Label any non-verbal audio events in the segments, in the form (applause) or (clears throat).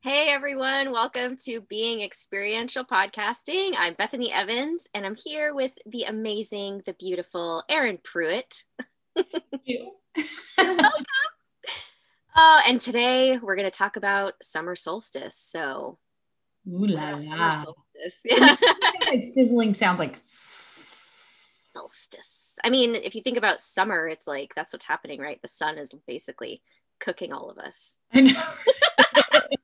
Hey everyone, welcome to Being Experiential Podcasting. I'm Bethany Evans and I'm here with the amazing, the beautiful Erin Pruitt. You. (laughs) welcome. Uh, and today we're going to talk about summer solstice. So, Ooh la summer la. solstice. Yeah. (laughs) like sizzling sounds like solstice. I mean, if you think about summer, it's like that's what's happening, right? The sun is basically cooking all of us. I know. (laughs)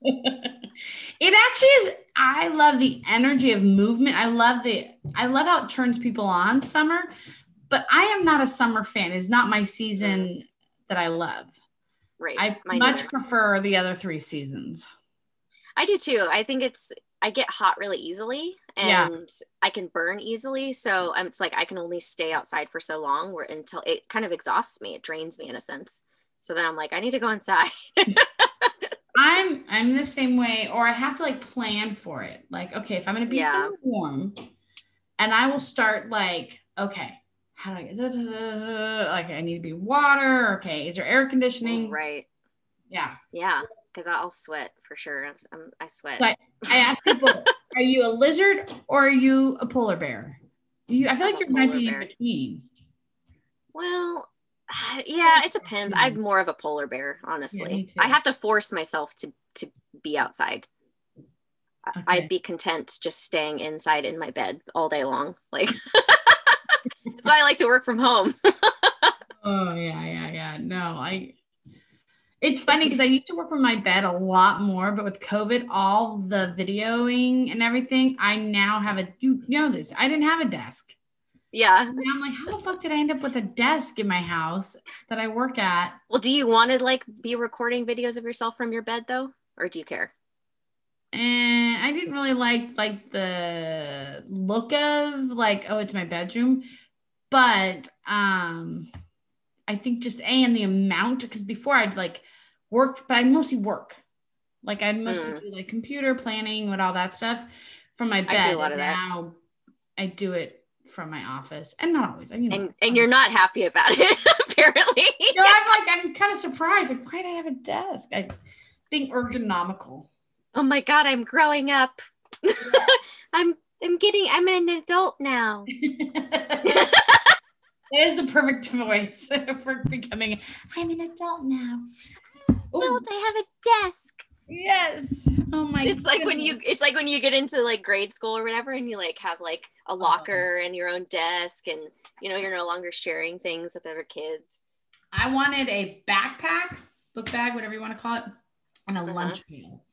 it actually is I love the energy of movement. I love the I love how it turns people on summer, but I am not a summer fan. It's not my season that I love. Right. I Mine much prefer the other three seasons. I do too. I think it's I get hot really easily and Yeah. I can burn easily. So um, it's like I can only stay outside for so long where until it kind of exhausts me. It drains me in a sense. So then I'm like, I need to go inside. (laughs) I'm I'm the same way, or I have to like plan for it. Like, okay, if I'm gonna be Yeah. somewhere warm, and I will start like, okay, how do I get da, da, da, like I need to be water. Okay, is there air conditioning? right. Yeah. Yeah. Because I'll sweat for sure. I'm, I'm, I sweat. But I ask people, (laughs) are you a lizard or are you a polar bear? You, I feel I'm like you might be bear. in between. Well, yeah, it depends. I'm more of a polar bear, honestly. too. I have to force myself to to be outside. Okay. I'd be content just staying inside in my bed all day long. Like (laughs) that's why I like to work from home. (laughs) Oh yeah, yeah, yeah. No, I. It's funny because I used to work from my bed a lot more, but with COVID, all the videoing and everything, I now have a. You know this? I didn't have a desk. Yeah. And I'm like, how the fuck did I end up with a desk in my house that I work at? Well, do you want to like be recording videos of yourself from your bed though, or do you care? And I didn't really like like the look of like, oh, it's my bedroom, but um, I think just a and the amount because before I'd like work, but I mostly work. Like I'd mostly Mm. do like computer planning with all that stuff from my I bed. do a lot of and that. Now I do it from my office, and not always. I mean, And and you're not happy about it, (laughs) apparently. No, I'm like I'm kind of surprised. Like, why do I have a desk? I being ergonomical. Oh my god, I'm growing up. (laughs) I'm I'm getting I'm an adult now. (laughs) that is the perfect voice for becoming. I'm an adult now. Ooh, I have a desk. Yes. Oh my. it's like when you. It's like when you get into like grade school or whatever and you like have like a locker and your own desk and you know you're no longer sharing things with other kids I wanted a backpack, book bag, whatever you want to call it, and a Uh-huh. lunch pail.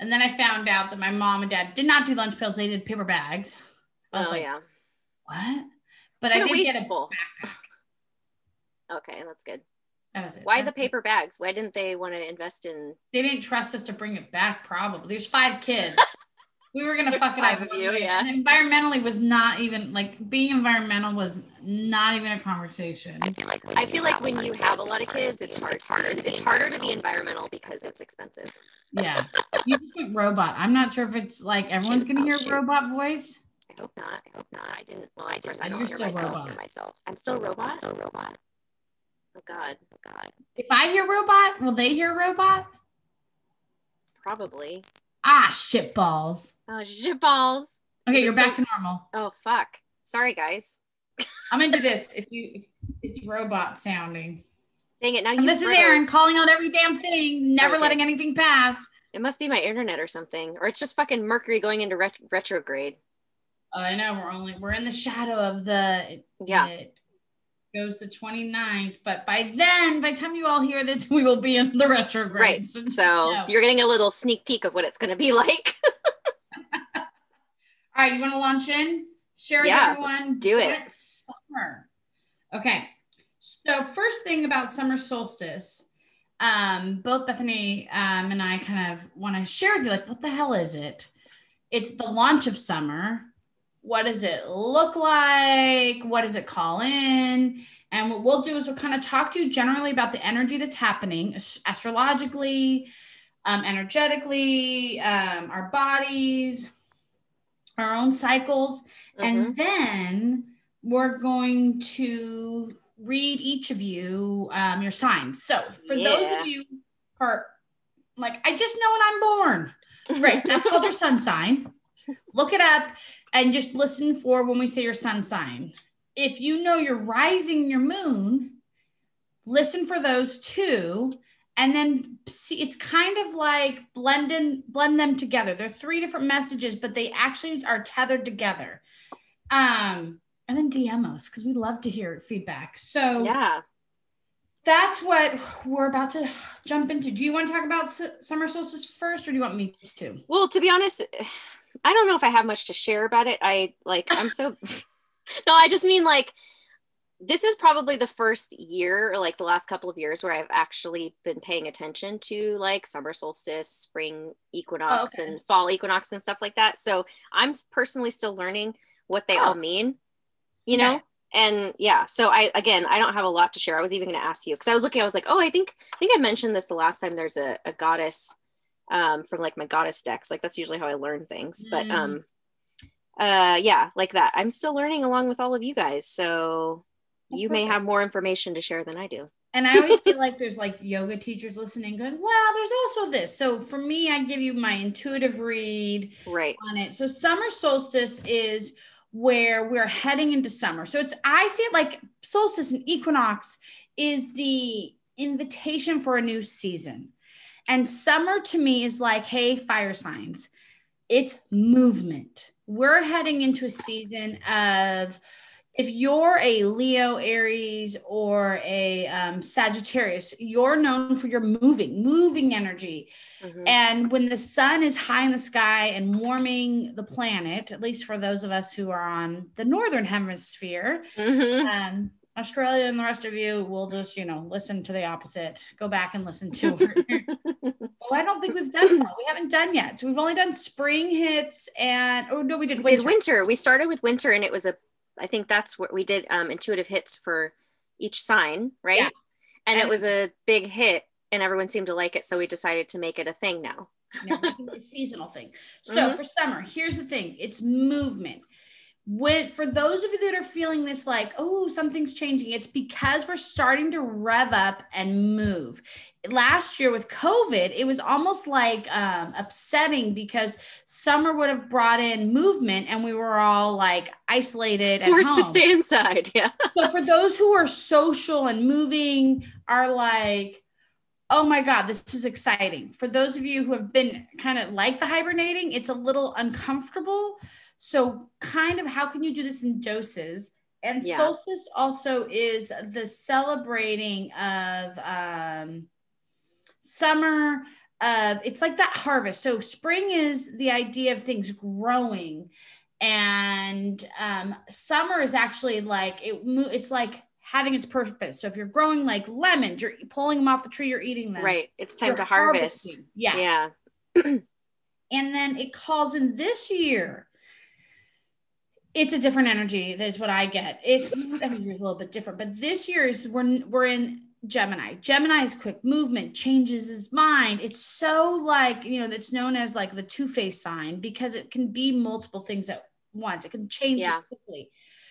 And then I found out that my mom and dad did not do lunch pails; they did paper bags. I was oh like, yeah what? But I did get a backpack. (laughs) okay that's good That was it. why the That's it. paper bags why didn't they want to invest in They didn't trust us to bring it back. Probably there's five kids. (laughs) We were gonna There's fuck it five up. of you, yeah. And environmentally was not even like being environmental was not even a conversation. i feel like i feel like when you have a lot of kids it's hard to, it's harder to be environmental because it's expensive Yeah, you just went robot. I'm not sure if it's like everyone's gonna hear shoot. robot voice. i hope not i hope not i didn't well i didn't i You're don't hear still myself robot. hear myself i'm still robot still robot oh god oh god If I hear robot, will they hear robot? probably Ah, shit balls. oh (laughs) shit balls Okay, you're back so- to normal. oh fuck sorry guys I'm into (laughs) this. If you, it's robot sounding. dang it now you this is. Erin calling out every damn thing, never Okay. letting anything pass. It must be my internet or something, or it's just fucking Mercury going into ret- retrograde. Oh, I know we're only we're in the shadow of the Yeah. it goes the 29th, but by then, by the time you all hear this, (laughs) we will be in the retrograde. Right. (laughs) So no. you're getting a little sneak peek of what it's going to be (laughs) like. all right, you want to launch in? Share with Yeah, everyone. let's do it. Summer. Okay. So first thing about summer solstice, um, both Bethany um, and I kind of want to share with you, like, what the hell is it? It's the launch of summer. What does it look like? What does it call in? And what we'll do is we'll kind of talk to you generally about the energy that's happening astrologically, um, energetically, um, our bodies, our own cycles. Mhm. And then we're going to read each of you um, your signs. So for those of you who are like, I just know when I'm born. Right. That's called their sun sign. Look it up and just listen for when we say your sun sign. If you know your rising, your moon, listen for those two and then see it's kind of like blending blend them together. They're three different messages but they actually are tethered together. Um and then dm us because we love to hear feedback. So yeah. that's what we're about to jump into. Do you want to talk about summer solstice first or do you want me to? Well to be honest i don't know if i have much to share about it i like i'm so (laughs) no i just mean like this is probably the first year or like the last couple of years where I've actually been paying attention to like summer solstice, spring equinox, oh, okay. and fall equinox and stuff like that. So I'm personally still learning what they oh. all mean, you know? And yeah, so I again I don't have a lot to share. I was even gonna ask you because I was looking, I was like, oh, I think I think I mentioned this the last time there's a, a goddess um from like my goddess decks. Like that's usually how I learn things. Mm. But um uh yeah, like that. I'm still learning along with all of you guys. So you may have more information to share than I do. And I always feel (laughs) like there's like yoga teachers listening going, well, there's also this. So for me, I give you my intuitive read right on it. So summer solstice is where we're heading into summer. So it's I see it like solstice and equinox is the invitation for a new season. And summer to me is like, hey, fire signs. It's movement. We're heading into a season of if you're a Leo, Aries, or a um, Sagittarius, you're known for your moving, moving energy. Mm-hmm. And when the sun is high in the sky and warming the planet, at least for those of us who are on the northern hemisphere, mm-hmm. um, Australia and the rest of you will just, you know, listen to the opposite. Go back and listen to (laughs) oh, I don't think we've done that. We haven't done yet. So we've only done spring hits and oh no, we did we winter. did winter. We started with winter and it was a I think that's what we did um, intuitive hits for each sign, right? Yeah. And, and, it was a big hit and everyone seemed to like it. So we decided to make it a thing now. a seasonal thing. So mm-hmm. for summer, here's the thing it's movement. With for those of you that are feeling this like, oh, something's changing, it's because we're starting to rev up and move last year with COVID, it was almost like um, upsetting because summer would have brought in movement and we were all like isolated, and forced to stay inside. Yeah. (laughs) so for those who are social and moving, are like, oh my God, this is exciting. For those of you who have been kind of like the hibernating, it's a little uncomfortable. So, kind of, how can you do this in doses? And yeah. solstice also is the celebrating of um, summer uh, it's like that harvest. So spring is the idea of things growing. And um, summer is actually like it it's like having its purpose. So if you're growing like lemons you're pulling them off the tree you're eating them. Right. It's time you're to harvest. harvesting. yeah. Yeah. (clears throat) And then it calls in this year it's a different energy. That's what I get. It's every year is a little bit different, but this year is we're we're in Gemini. Gemini's quick movement changes his mind. It's so like, you know, that's known as like the two face sign because it can be multiple things at once. It can change yeah. quickly.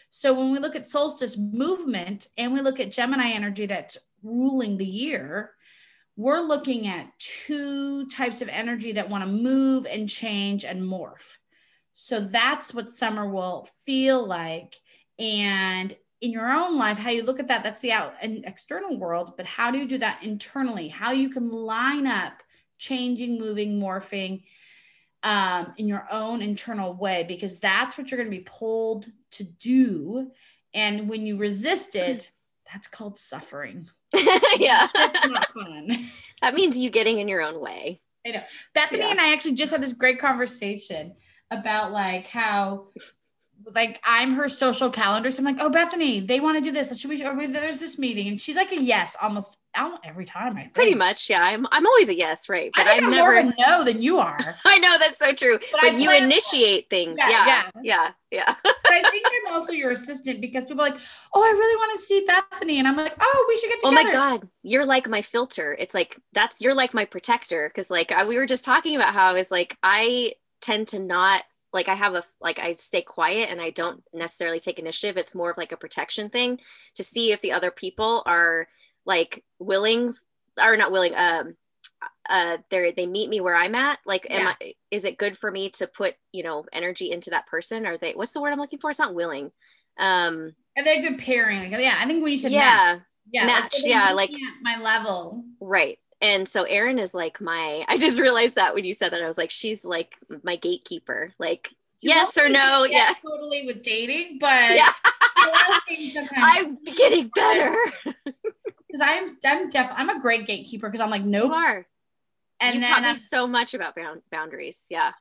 So when we look at solstice movement and we look at Gemini energy that's ruling the year, we're looking at two types of energy that want to move and change and morph. So that's what summer will feel like. And in your own life, how you look at that, that's the out and external world, but how do you do that internally? How you can line up changing, moving, morphing um, in your own internal way, because that's what you're going to be pulled to do. And when you resist it, (clears throat) that's called suffering. (laughs) yeah. That's not fun. That means you getting in your own way. I know. Bethany yeah. and I actually just had this great conversation about like how like I'm her social calendar. So I'm like, oh, Bethany, they want to do this. Should we, we, there's this meeting. And she's like a yes almost every time. I think. Pretty much. Yeah. I'm, I'm always a yes. Right. But I am never more no than you are. (laughs) I know that's so true. But, but you initiate things. Yeah. Yeah. Yeah. Yeah. but I think (laughs) I'm also your assistant because people are like, oh, I really want to see Bethany. And I'm like, oh, we should get together. Oh my God. You're like my filter. It's like, that's, you're like my protector. Cause like I, we were just talking about how I was like, I tend to not like I have a like I stay quiet and I don't necessarily take initiative. It's more of like a protection thing to see if the other people are like willing or not willing um uh they they meet me where i'm at like am Yeah. i is it good for me to put you know energy into that person are they what's the word i'm looking for it's not willing um Are they a good pairing? Like, yeah, I think when you said match, yeah yeah, match, yeah, like- my level. right and so Erin is like my i just realized that when you said that i was like she's like my gatekeeper like yes or no yeah (laughs) totally with dating, but Yeah. a lot of things sometimes i'm getting (laughs) better because I'm I'm def I'm a great gatekeeper because I'm like no. nope, are and you taught me I'm- so much about boundaries yeah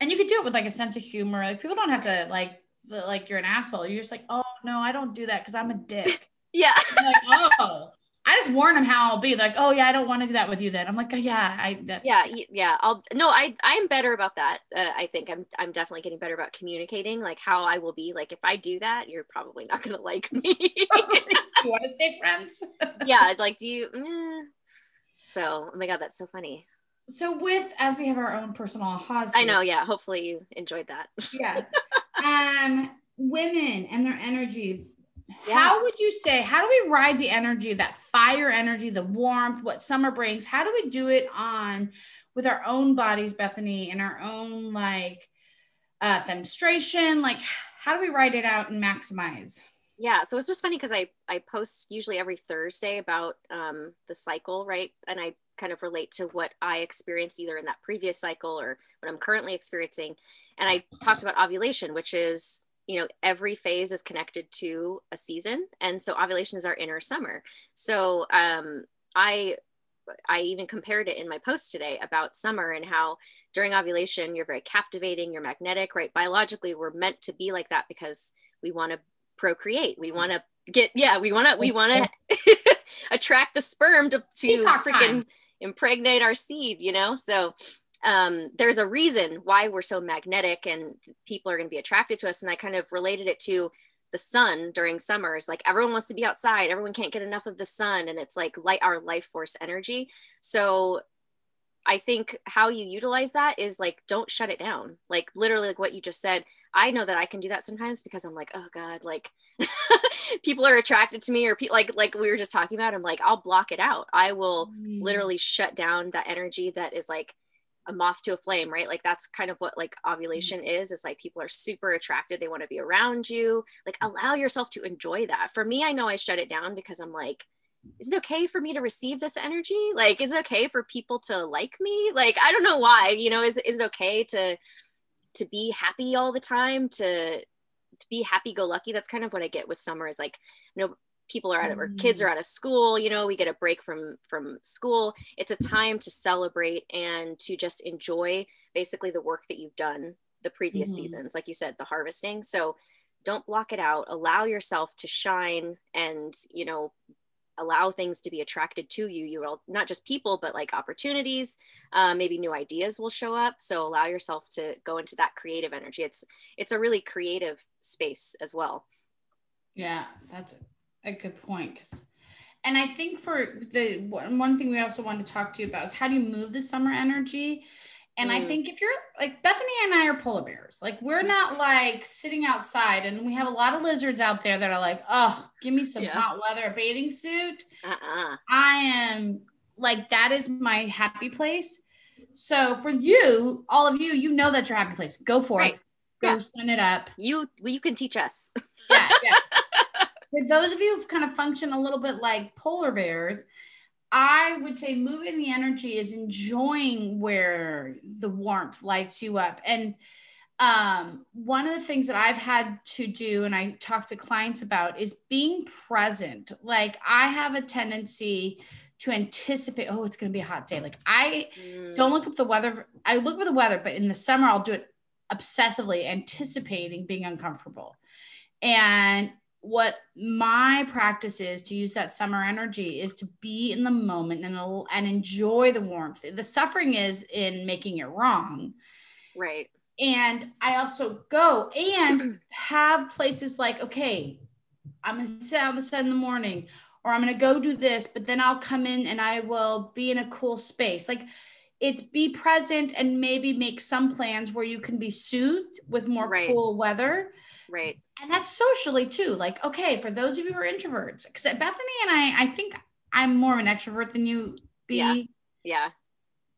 and you could do it with like a sense of humor. Like people don't have to like like you're an asshole. You're just like, oh no, I don't do that because I'm a dick. (laughs) yeah like, oh, I just warn them how I'll be. Like, oh yeah, I don't want to do that with you. Then I'm like, oh, yeah, I that's, yeah yeah i'll no i i'm better about that uh, i think i'm i'm definitely getting better about communicating like how i will be like if i do that you're probably not gonna like me (laughs) you want to stay friends? yeah like do you mm. so oh my god that's so funny So with as we have our own personal ahas, i know yeah hopefully you enjoyed that yeah (laughs) um women and their energy Yeah. how would you say how do we ride the energy that fire energy the warmth what summer brings? How do we do it on with our own bodies bethany and our own like uh demonstration like how do we ride it out and maximize? Yeah so it's just funny because i i post usually every thursday about um the cycle right? And i kind of relate to what i experienced either in that previous cycle or what i'm currently experiencing. And i talked about ovulation which is you know every phase is connected to a season and so ovulation is our inner summer so um i I even compared it in my post today about summer and how during ovulation you're very captivating, you're magnetic, right? Biologically, we're meant to be like that because we want to procreate. We want to get, yeah, we want to, we want to (laughs) attract the sperm to, to freaking impregnate our seed, you know? So um, there's a reason why we're so magnetic and people are going to be attracted to us. And I kind of related it to the sun during summers like everyone wants to be outside. Everyone can't get enough of the sun. And it's like light our life force energy. So i think how you utilize that is like don't shut it down. Like literally like what you just said i know that i can do that sometimes because i'm like oh god like (laughs) people are attracted to me or pe- like like we were just talking about. I'm like i'll block it out. I will Mm. literally shut down that energy that is like a moth to a flame right? Like that's kind of what like mm-hmm. ovulation is is like people are super attracted they want to be around you. Like mm. allow yourself to enjoy that. For me i know i shut it down because i'm like is it okay for me to receive this energy? Like is it okay for people to like me? Like i don't know why you know is, is it okay to to be happy all the time to to be happy go lucky that's kind of what i get with summer is like you know people are out of or kids are out of school you know we get a break from from school. It's a time to celebrate and to just enjoy basically the work that you've done the previous Mhm. seasons like you said the harvesting. So don't block it out. Allow yourself to shine and you know allow things to be attracted to you. You will not just people but like opportunities uh, maybe new ideas will show up. So allow yourself to go into that creative energy. It's it's a really creative space as well. Yeah, that's a good point. 'cause- and I think for the one one thing we also wanted to talk to you about is how do you move the summer energy? And I Mm. think if you're like Bethany and I are polar bears, like we're not like sitting outside, and we have a lot of lizards out there that are like, oh, give me some Yeah. hot weather, a bathing suit. uh-uh I am like that is my happy place. So for you, all of you, you know that's your happy place. Go forth, Right. go Yeah. sun it up. you well, you can teach us Yeah, yeah. (laughs) For those of you who've kind of function a little bit like polar bears, I would say moving the energy is enjoying where the warmth lights you up. And um, one of the things that I've had to do, and I talk to clients about, is being present. Like I have a tendency to anticipate, oh, it's going to be a hot day. Like I Mm, don't look up the weather. I look up the weather, but in the summer, I'll do it obsessively, anticipating being uncomfortable. And what my practice is to use that summer energy is to be in the moment and, and enjoy the warmth. The suffering is in making it wrong. right And I also go and have places like, okay, I'm going to sit out in the sun in the morning, or I'm going to go do this, but then I'll come in and I will be in a cool space. Like it's be present and maybe make some plans where you can be soothed with more Right. cool weather. Right And that's socially too. Like, okay, for those of you who are introverts, because Bethany and I, I think I'm more of an extrovert than you be. Yeah. yeah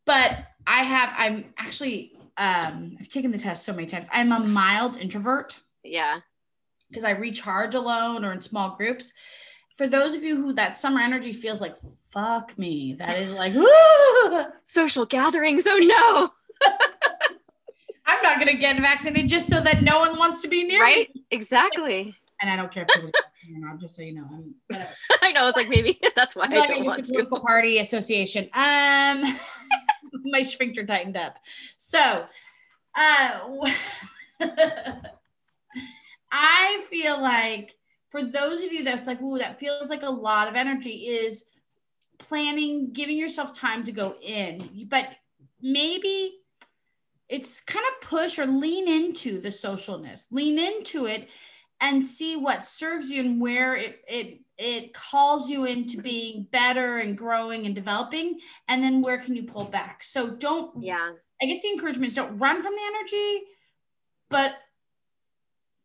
but I have, I'm actually, um, I've taken the test so many times. I'm a mild introvert Yeah. because I recharge alone or in small groups. For those of you who that summer energy feels like, fuck me, that is like, (laughs) Social gatherings. Oh no. (laughs) I'm not going to get vaccinated just so that no one wants to be near me. Right? Exactly. And I don't care if people get vaccinated or not, just so you know. I'm. (laughs) I know. I was like, maybe (laughs) that's why I'm I like don't want to. political party association. Um, (laughs) my sphincter tightened up. So, uh, I feel like for those of you that's like, ooh, that feels like a lot of energy is planning, giving yourself time to go in, but maybe it's kind of push or lean into the socialness, lean into it and see what serves you and where it, it it calls you into mm-hmm. being better and growing and developing and then where can you pull back? So don't Yeah. i guess the encouragement is don't run from the energy but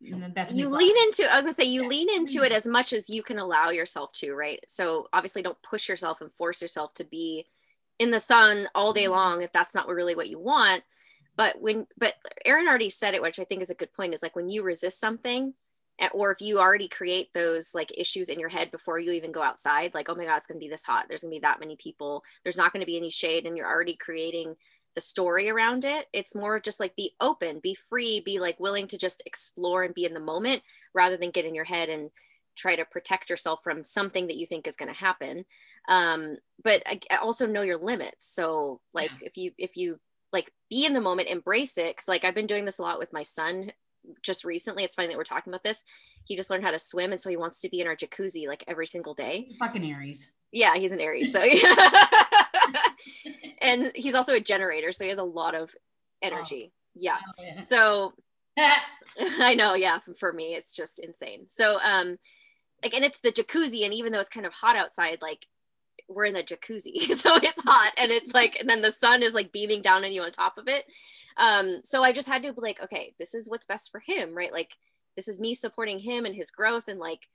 and then Bethany's you lean into i was gonna say you Yeah. lean into mm-hmm. it as much as you can allow yourself to right? So obviously don't push yourself and force yourself to be in the sun all day mm-hmm. long if that's not really what you want but when but erin already said it which i think is a good point is like when you resist something eh, or if you already create those like issues in your head before you even go outside like oh my god it's going to be this hot. There's going to be that many people. There's not going to be any shade and you're already creating the story around it it's more just like be open be free be like willing to just explore and be in the moment rather than get in your head and try to protect yourself from something that you think is going to happen. Um but I, I also know your limits. So like if you if you like be in the moment embrace it because like i've been doing this a lot with my son just recently it's funny that we're talking about this he just learned how to swim and so he wants to be in our jacuzzi like every single day fucking aries yeah, he's an Aries. So yeah. (laughs) (laughs) and he's also a generator, so he has a lot of energy. Yeah. So (laughs) I know, yeah, for, for me it's just insane. So um like and it's the jacuzzi and even though it's kind of hot outside like we're in the jacuzzi. (laughs) So it's hot and it's like and then the sun is like beaming down on you on top of it. Um so I just had to be like okay, this is what's best for him, right? Like this is me supporting him and his growth and like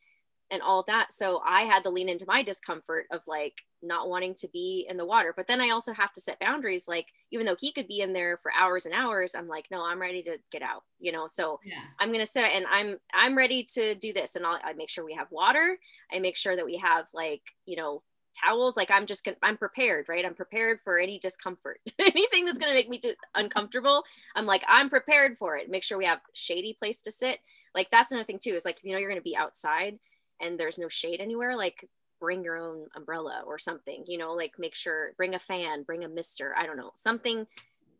and all that. So I had to lean into my discomfort of like not wanting to be in the water. But then I also have to set boundaries. Like, even though he could be in there for hours and hours, I'm like, no, I'm ready to get out, you know? So yeah I'm gonna sit and I'm I'm ready to do this. And I'll I make sure we have water. I make sure that we have like, you know, towels. Like I'm just gonna I'm prepared, right? I'm prepared for any discomfort. (laughs) Anything that's gonna make me uncomfortable. I'm like, I'm prepared for it. Make sure we have shady place to sit. Like that's another thing too, is like you know you're gonna be outside and there's no shade anywhere, like bring your own umbrella or something, you know, like make sure bring a fan, bring a mister, I don't know, something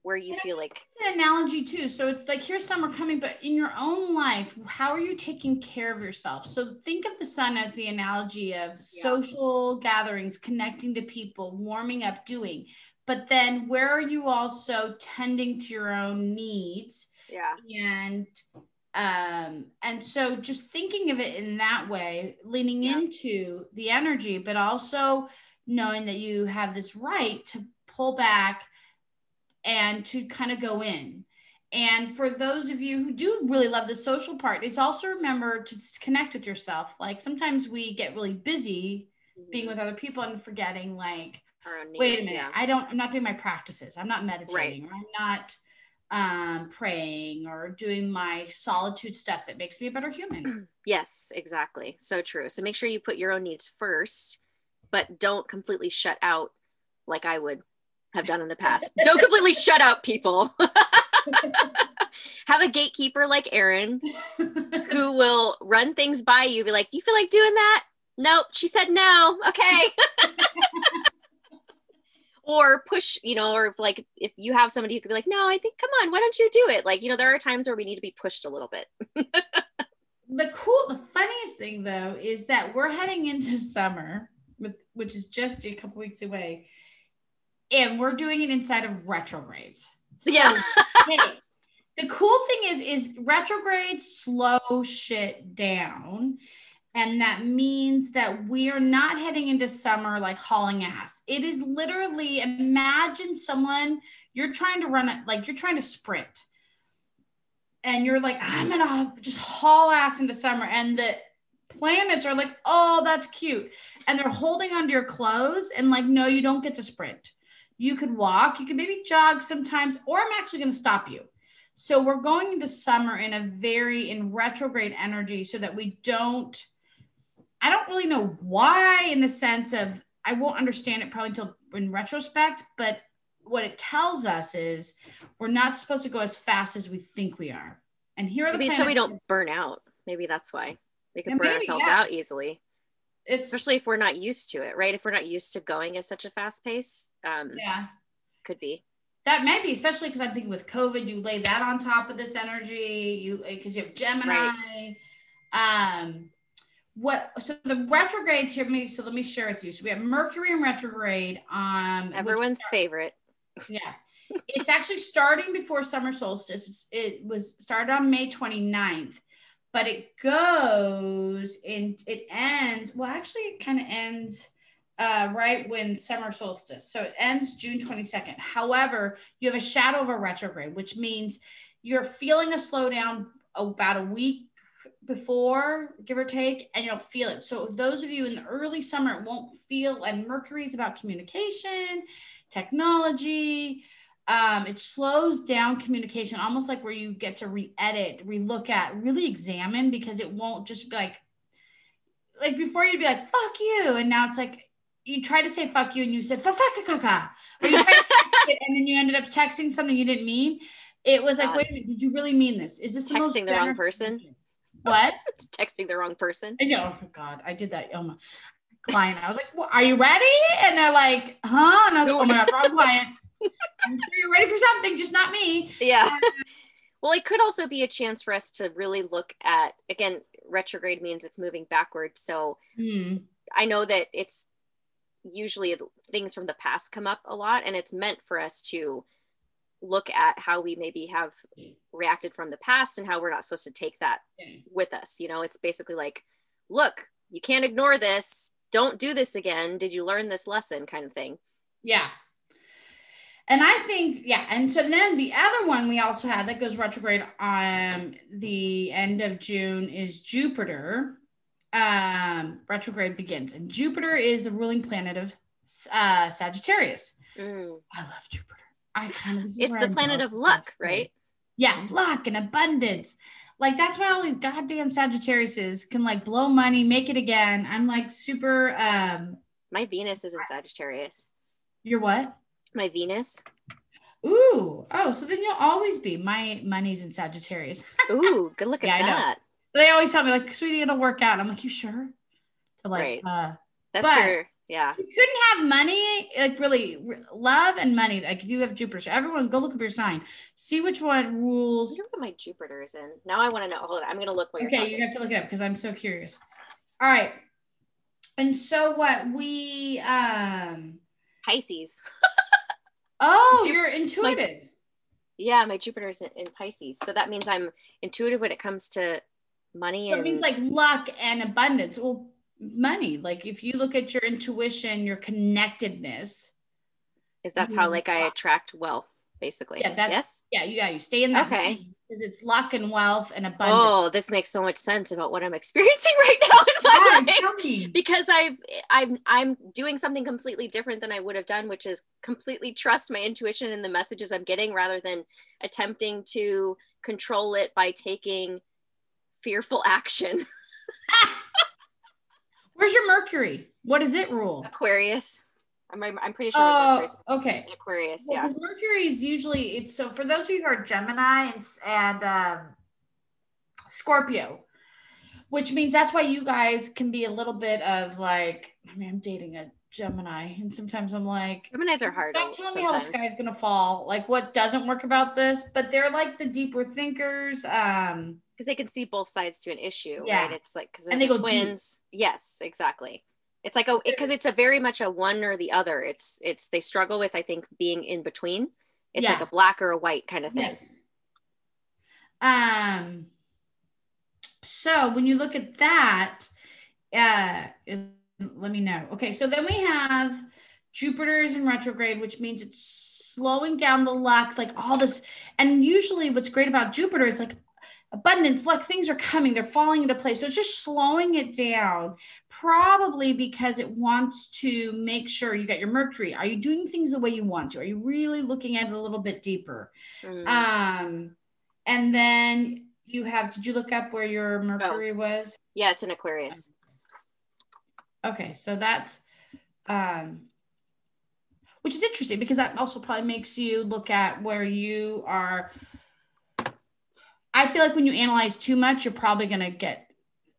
where you feel like It's an analogy too. So it's like here's summer coming, but in your own life, how are you taking care of yourself? So think of the sun as the analogy of Yeah. social gatherings, connecting to people, warming up, doing. But then where are you also tending to your own needs? yeah, And um and so just thinking of it in that way leaning Yeah. into the energy but also knowing that you have this right to pull back and to kind of go in and for those of you who do really love the social part is also remember to connect with yourself like sometimes we get really busy being with other people and forgetting like own wait a minute yeah. i don't i'm not doing my practices i'm not meditating or i'm not um praying or doing my solitude stuff that makes me a better human (clears throat) Yes, exactly. So true. So make sure you put your own needs first, but don't completely shut out like I would have done in the past. don't completely (laughs) shut out people. (laughs) have a gatekeeper like Erin who (laughs) will run things by you, be like, Do you feel like doing that? Nope. She said no. Okay. or push, you know, or if, like if you have somebody who could be like, No, I think, come on, why don't you do it? Like, you know, there are times where we need to be pushed a little bit. the cool the funniest thing though is that we're heading into summer with which is just a couple weeks away and we're doing it inside of retrogrades. Yeah. hey, the cool thing is is retrogrades slow shit down and that means that we are not heading into summer like hauling ass. It is literally imagine someone you're trying to run it like you're trying to sprint and you're like i'm gonna just haul ass into summer and the planets are like oh that's cute and they're holding onto your clothes and like no you don't get to sprint You could walk, you could maybe jog sometimes, or I'm actually going to stop you. So we're going into summer in a very in retrograde energy so that we don't I don't really know why in the sense of I won't understand it probably until in retrospect, but what it tells us is we're not supposed to go as fast as we think we are. And here are the maybe so we don't burn out. Maybe that's why we can burn maybe, ourselves yeah. out easily. It's especially if we're not used to it, right? If we're not used to going at such a fast pace, um, yeah, could be. That may be, especially because I'm thinking with COVID, you lay that on top of this energy, you because you have Gemini. Right. Um, what so the retrogrades here me so let me share with you so we have mercury in retrograde um everyone's favorite (laughs) yeah it's actually starting before summer solstice it was started on may 29th but it goes in it ends well actually it kind of ends uh, right when summer solstice so it ends june 22nd however you have a shadow of a retrograde which means you're feeling a slowdown about a week before, give or take, and you'll feel it. So those of you in the early summer, won't feel. And Mercury is about communication, technology. Um, it slows down communication, almost like where you get to re-edit, re-look at, really examine, because it won't just be like, like before you'd be like, "fuck you," and now it's like you try to say "fuck you" and you said "fuck kaka," or you try to (laughs) text it and then you ended up texting something you didn't mean. It was like, wait a minute, did you really mean this? Is this texting the, the wrong person? What? (laughs) Just texting the wrong person. I know. Oh God, I did that. Oh my client. I was like, well, "Are you ready?" And they're like, "Huh?" And I was like, "Oh my God, wrong client." I'm sure you're ready for something, just not me. Yeah. (laughs) well, it could also be a chance for us to really look at again. Retrograde means it's moving backwards, so hmm. I know that it's usually things from the past come up a lot, and it's meant for us to look at how we maybe have reacted from the past and how we're not supposed to take that with us. You know, it's basically like, look, you can't ignore this. Don't do this again. Did you learn this lesson kind of thing? Yeah. And I think, yeah. And so then the other one we also have that goes retrograde on the end of June is Jupiter. Um, retrograde begins, and Jupiter is the ruling planet of uh, Sagittarius. Mm. I love Jupiter. I kind of it's the planet of luck, right? Yeah, luck and abundance. Like that's why all these goddamn Sagittariuses can like blow money, make it again. I'm like super um my Venus is in Sagittarius. You're what? My Venus. Ooh. Oh, so then you'll always be. My money's in Sagittarius. (laughs) Ooh, good look at yeah, that. They always tell me, like, sweetie, it'll work out. I'm like, you sure? To like right. uh that's your yeah you couldn't have money like really love and money like if you have jupiter so everyone go look up your sign see which one rules look at my jupiter's in now i want to know hold on i'm gonna look What okay you have to look it up because i'm so curious all right and so what we um pisces (laughs) oh you're intuitive my, yeah my jupiter's in, in, pisces so that means i'm intuitive when it comes to money so and it means like luck and abundance well money. Like if you look at your intuition, your connectedness. Is that's how like I attract wealth, basically? Yeah, that's yes. Yeah, yeah. You stay in that okay because it's luck and wealth and abundance. Oh, this makes so much sense about what I'm (laughs) experiencing right now in my yeah, life because I've I'm I'm doing something completely different than I would have done, which is completely trust my intuition and the messages I'm getting rather than attempting to control it by taking fearful action. (laughs) (laughs) Where's your Mercury? What does it rule? Aquarius. I'm, I'm pretty sure. Oh, okay. Aquarius, well, yeah. Mercury is usually it's so for those of you who are Gemini and, and um, Scorpio, which means that's why you guys can be a little bit of like. I mean, I'm dating a Gemini, and sometimes I'm like, Geminis are hard. Don't tell me how the sky is gonna fall. Like, what doesn't work about this? But they're like the deeper thinkers. Um, because they can see both sides to an issue, yeah. right? It's like because they're the twins. Deep. Yes, exactly. It's like a because it's a very much a one or the other. It's it's they struggle with I think being in between. It's yeah. like a black or a white kind of thing. Yes. Um. So when you look at that, uh, let me know. Okay, so then we have Jupiter is in retrograde, which means it's slowing down the luck, like all this. And usually, what's great about Jupiter is like abundance, luck, things are coming, they're falling into place. So it's just slowing it down, probably because it wants to make sure you got your Mercury. Are you doing things the way you want to? Are you really looking at it a little bit deeper? Mm. Um, and then you have, did you look up where your Mercury oh. was? Yeah, it's in Aquarius. Okay, so that's, um, which is interesting because that also probably makes you look at where you are. I feel like when you analyze too much, you're probably going to get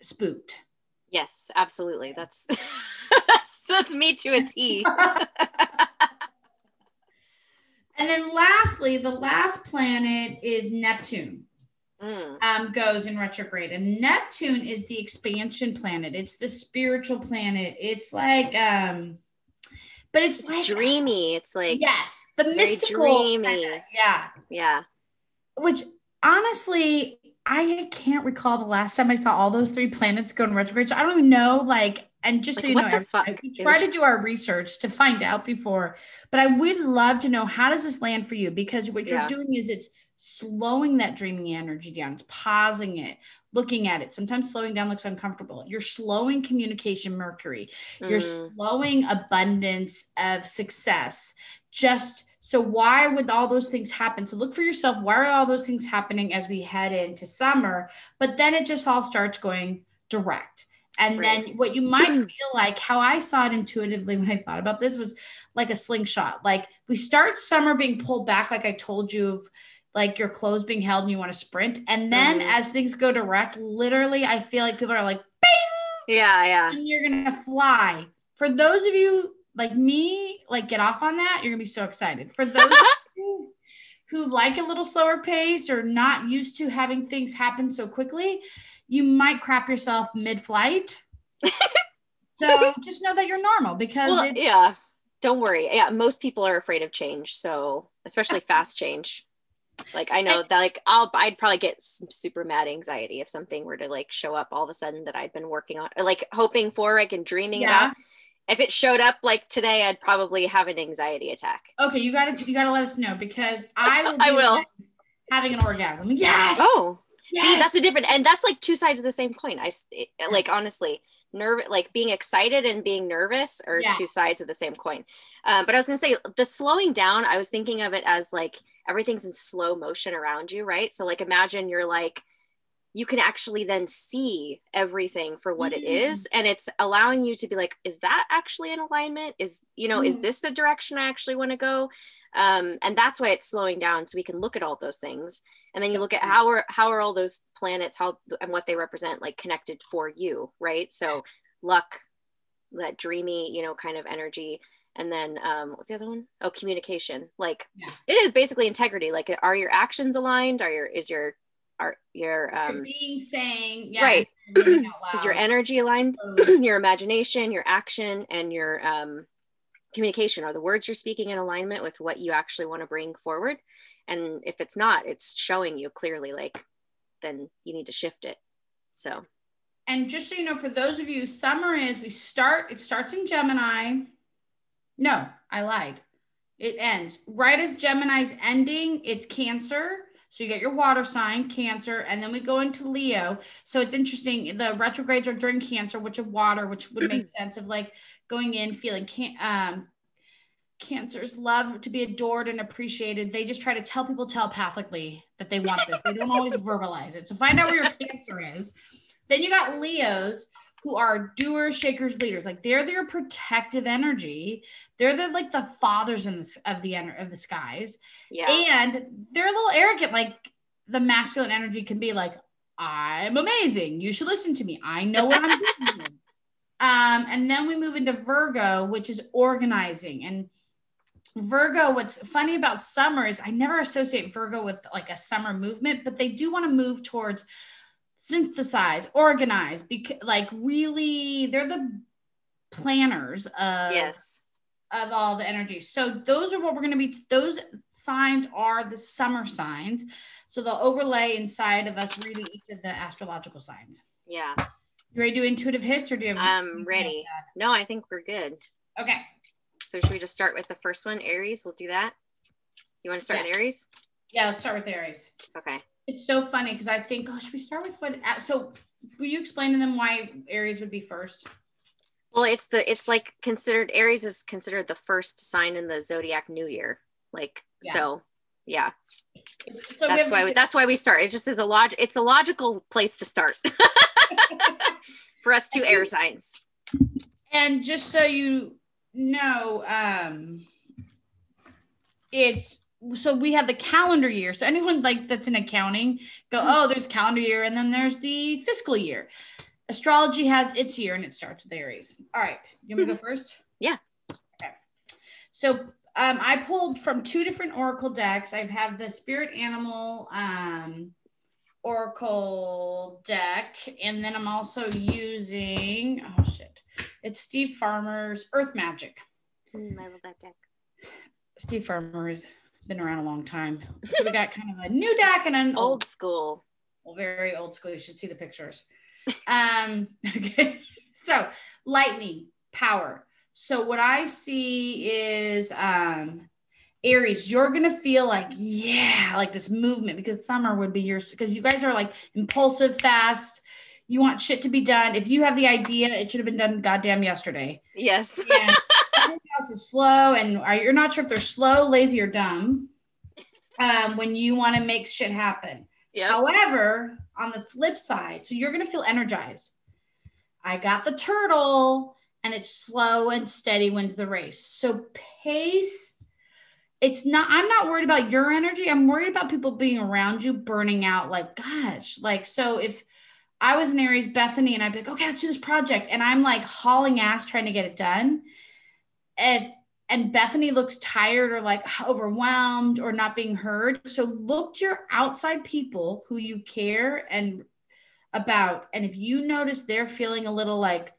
spooked. Yes, absolutely. That's (laughs) that's that's me to a T. (laughs) and then lastly, the last planet is Neptune. Mm. Um, goes in retrograde, and Neptune is the expansion planet. It's the spiritual planet. It's like, um, but it's, it's like, dreamy. It's like yes, the mystical. Dreamy. yeah, yeah. Which honestly, I can't recall the last time I saw all those three planets go in retrograde. So I don't even know, like, and just like, so you know, I, we try is... to do our research to find out before, but I would love to know how does this land for you? Because what yeah. you're doing is it's slowing that dreaming energy down, it's pausing it, looking at it. Sometimes slowing down looks uncomfortable. You're slowing communication, Mercury. You're mm. slowing abundance of success. Just so why would all those things happen? So look for yourself. Why are all those things happening as we head into summer? But then it just all starts going direct. And right. then what you might (clears throat) feel like, how I saw it intuitively when I thought about this was like a slingshot. Like we start summer being pulled back, like I told you of like your clothes being held and you want to sprint. And then mm-hmm. as things go direct, literally, I feel like people are like, bing! Yeah, yeah. And you're gonna fly. For those of you like me, like get off on that, you're gonna be so excited. For (laughs) those who, who like a little slower pace or not used to having things happen so quickly, you might crap yourself mid-flight. (laughs) so just know that you're normal because well, yeah, don't worry. Yeah, most people are afraid of change, so especially (laughs) fast change. Like I know that like I'll I'd probably get super mad anxiety if something were to like show up all of a sudden that I'd been working on or like hoping for like and dreaming yeah. about if it showed up like today, I'd probably have an anxiety attack. Okay, you got to you got to let us know because (laughs) I will. I will having an orgasm. Yes. Oh, yes. see, that's a different, and that's like two sides of the same coin. I like honestly, nerve like being excited and being nervous are yeah. two sides of the same coin. Um, but I was gonna say the slowing down. I was thinking of it as like everything's in slow motion around you, right? So like imagine you're like you can actually then see everything for what mm-hmm. it is and it's allowing you to be like is that actually in alignment is you know mm-hmm. is this the direction i actually want to go um, and that's why it's slowing down so we can look at all those things and then you look at how are how are all those planets how and what they represent like connected for you right so luck that dreamy you know kind of energy and then um what's the other one? Oh, communication like yeah. it is basically integrity like are your actions aligned are your is your are your um being saying yeah, right. is (clears throat) your energy aligned (clears throat) your imagination your action and your um communication are the words you're speaking in alignment with what you actually want to bring forward. And if it's not it's showing you clearly like then you need to shift it. So. And just so you know for those of you summer is we start it starts in gemini. No i lied. It ends. Right as gemini's ending it's cancer so you get your water sign, Cancer, and then we go into Leo. So it's interesting. The retrogrades are during Cancer, which of water, which would make (clears throat) sense of like going in, feeling can um cancers love to be adored and appreciated. They just try to tell people telepathically that they want this. They don't always verbalize it. So find out where your (laughs) cancer is. Then you got Leos who are doers, shakers, leaders. Like they're their protective energy. They're the like the fathers in the, of the of the skies. Yeah. And they're a little arrogant. Like the masculine energy can be like, I'm amazing. You should listen to me. I know what I'm doing. (laughs) um, and then we move into Virgo, which is organizing. And Virgo, what's funny about summer is I never associate Virgo with like a summer movement, but they do want to move towards synthesize, organize, because like really they're the planners of yes of all the energies. So those are what we're going to be. Those signs are the summer signs. So they'll overlay inside of us reading each of the astrological signs. Yeah. You ready to do intuitive hits or do you have? I'm ready. No, I think we're good. Okay. So should we just start with the first one, Aries? We'll do that. You want to start yeah. with Aries? Yeah, let's start with Aries. Okay. It's so funny because I think, oh, should we start with what? So, will you explain to them why Aries would be first? Well, it's the it's like considered Aries is considered the first sign in the zodiac new year. Like yeah. so, yeah. So that's why we, that's why we start. It just is a log. It's a logical place to start (laughs) (laughs) for us two air signs. And just so you know, um, it's so we have the calendar year. So anyone like that's in accounting, go, mm-hmm. oh, there's calendar year, and then there's the fiscal year. Astrology has its year and it starts with Aries. All right. You want me to go first? Yeah. Okay. So um, I pulled from two different oracle decks. I have the spirit animal um, oracle deck, and then I'm also using oh shit, it's Steve Farmer's Earth Magic. Mm, I love that deck. Steve Farmer's been around a long time. So we got kind of a new deck and an old, (laughs) old school. Well, very old school. You should see the pictures. um, (laughs) okay. So lightning, power. So what I see is um Aries, you're gonna feel like, yeah, like this movement because summer would be yours because you guys are like impulsive, fast. You want shit to be done. If you have the idea, it should have been done goddamn yesterday. Yes. And else is slow, and are, you're not sure if they're slow, lazy, or dumb. Um, when you want to make shit happen. Yep. However, on the flip side, so you're gonna feel energized. I got the turtle and it's slow and steady wins the race. So pace, it's not, I'm not worried about your energy. I'm worried about people being around you burning out. Like, gosh, like, so if I was in Aries Bethany and I'd be like, okay, let's do this project. And I'm like hauling ass trying to get it done. If, and Bethany looks tired or like overwhelmed or not being heard. So look to your outside people who you care and about. And if you notice they're feeling a little like,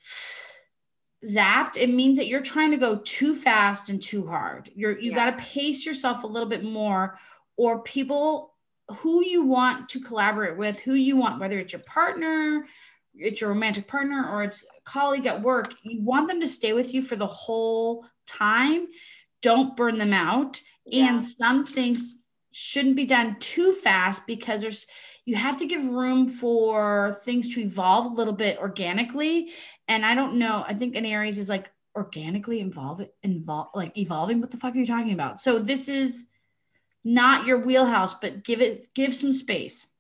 zapped, it means that you're trying to go too fast and too hard. You're you yeah. got to pace yourself a little bit more, or people who you want to collaborate with, who you want, whether it's your partner, it's your romantic partner, or it's colleague at work, you want them to stay with you for the whole time. Don't burn them out. Yeah. And some things shouldn't be done too fast because there's you have to give room for things to evolve a little bit organically. And I don't know, I think an Aries is like organically involved, involve like evolving. What the fuck are you talking about? So this is not your wheelhouse, but give it give some space.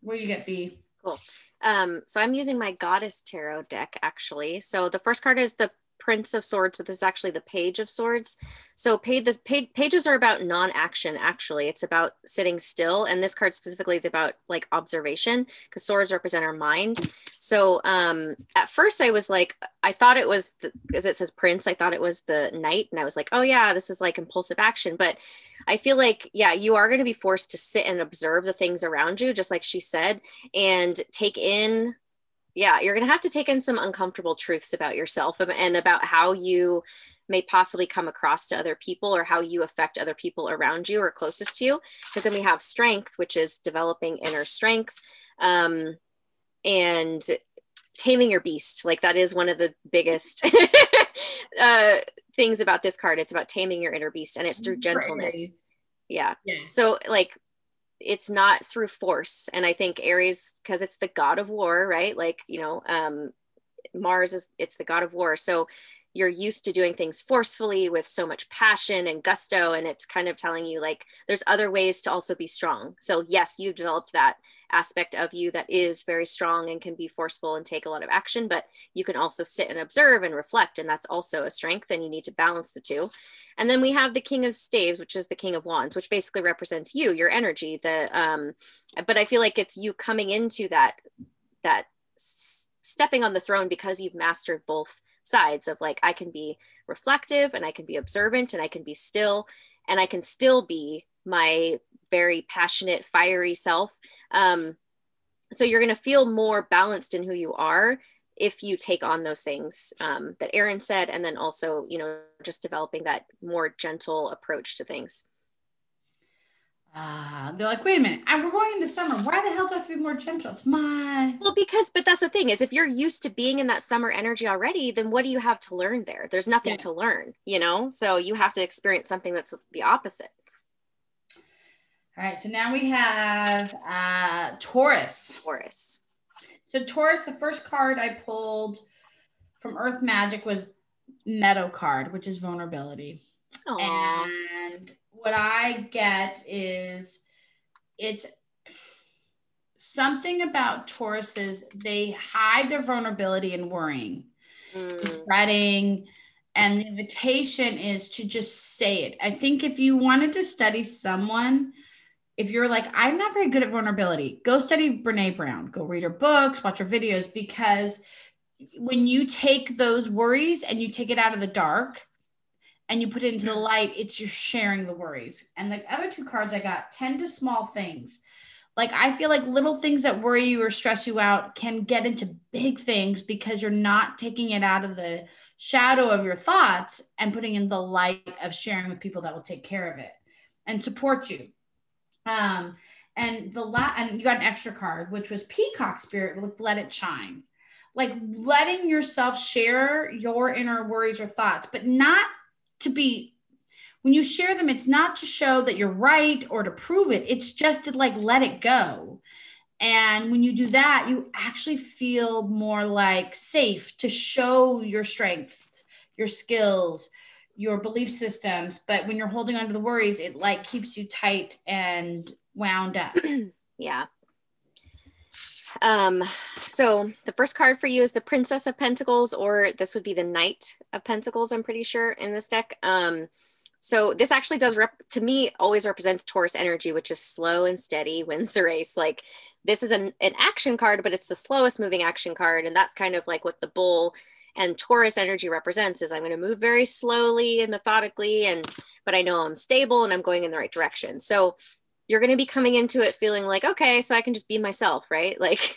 Where you get B. Cool. Um, so I'm using my goddess tarot deck actually. So the first card is the Prince of Swords, but this is actually the Page of Swords. So page, this, page, pages are about non-action. Actually, it's about sitting still, and this card specifically is about like observation because swords represent our mind. So um, at first, I was like, I thought it was because it says Prince. I thought it was the Knight, and I was like, oh yeah, this is like impulsive action. But I feel like yeah, you are going to be forced to sit and observe the things around you, just like she said, and take in yeah, you're going to have to take in some uncomfortable truths about yourself and about how you may possibly come across to other people or how you affect other people around you or closest to you. Because then we have strength, which is developing inner strength um, and taming your beast. Like that is one of the biggest (laughs) uh, things about this card. It's about taming your inner beast and it's through gentleness. Right. Yeah. yeah. So, like, it's not through force and i think aries because it's the god of war right? Like you know um mars is it's the god of war. So you're used to doing things forcefully with so much passion and gusto and it's kind of telling you like there's other ways to also be strong. So yes you've developed that aspect of you that is very strong and can be forceful and take a lot of action but you can also sit and observe and reflect and that's also a strength and you need to balance the two. And then we have the king of staves which is the king of wands which basically represents you your energy the um but i feel like it's you coming into that that stepping on the throne because you've mastered both sides of like I can be reflective and I can be observant and I can be still and I can still be my very passionate, fiery self. Um, so you're going to feel more balanced in who you are if you take on those things um, that Erin said, and then also, you know, just developing that more gentle approach to things. Uh, they're like, wait a minute, I, we're going into summer. Why the hell do I have to be more gentle? It's my well, because but that's the thing is if you're used to being in that summer energy already, then what do you have to learn there? There's nothing yeah. to learn, you know. So you have to experience something that's the opposite. All right, so now we have uh Taurus. Taurus. So Taurus, the first card I pulled from Earth Magic was Meadow card, which is vulnerability. Aww. And what I get is it's something about Tauruses, they hide their vulnerability and worrying, Mm. fretting. And the invitation is to just say it. I think if you wanted to study someone, if you're like, I'm not very good at vulnerability, go study Brene Brown, go read her books, watch her videos, because when you take those worries and you take it out of the dark and you put it into the light, it's you're sharing the worries. And the other two cards I got tend to small things. Like I feel like little things that worry you or stress you out can get into big things because you're not taking it out of the shadow of your thoughts and putting in the light of sharing with people that will take care of it and support you. Um, and the la- and you got an extra card, which was Peacock Spirit. Let it shine, like letting yourself share your inner worries or thoughts, but not to be. When you share them, it's not to show that you're right or to prove it. It's just to like let it go. And when you do that, you actually feel more like safe to show your strength, your skills, your belief systems. But when you're holding on to the worries, it like keeps you tight and wound up. (clears throat) Yeah. Um, so the first card for you is the Princess of Pentacles, or this would be the Knight of Pentacles, I'm pretty sure, in this deck. Um, so this actually does rep to me always represents Taurus energy, which is slow and steady, (laughs) wins the race. Like this is an, an action card, but it's the slowest moving action card. And that's kind of like what the bull and Taurus energy represents is I'm going to move very slowly and methodically and but I know I'm stable and I'm going in the right direction. So you're going to be coming into it feeling like okay, so I can just be myself, right? (laughs) Like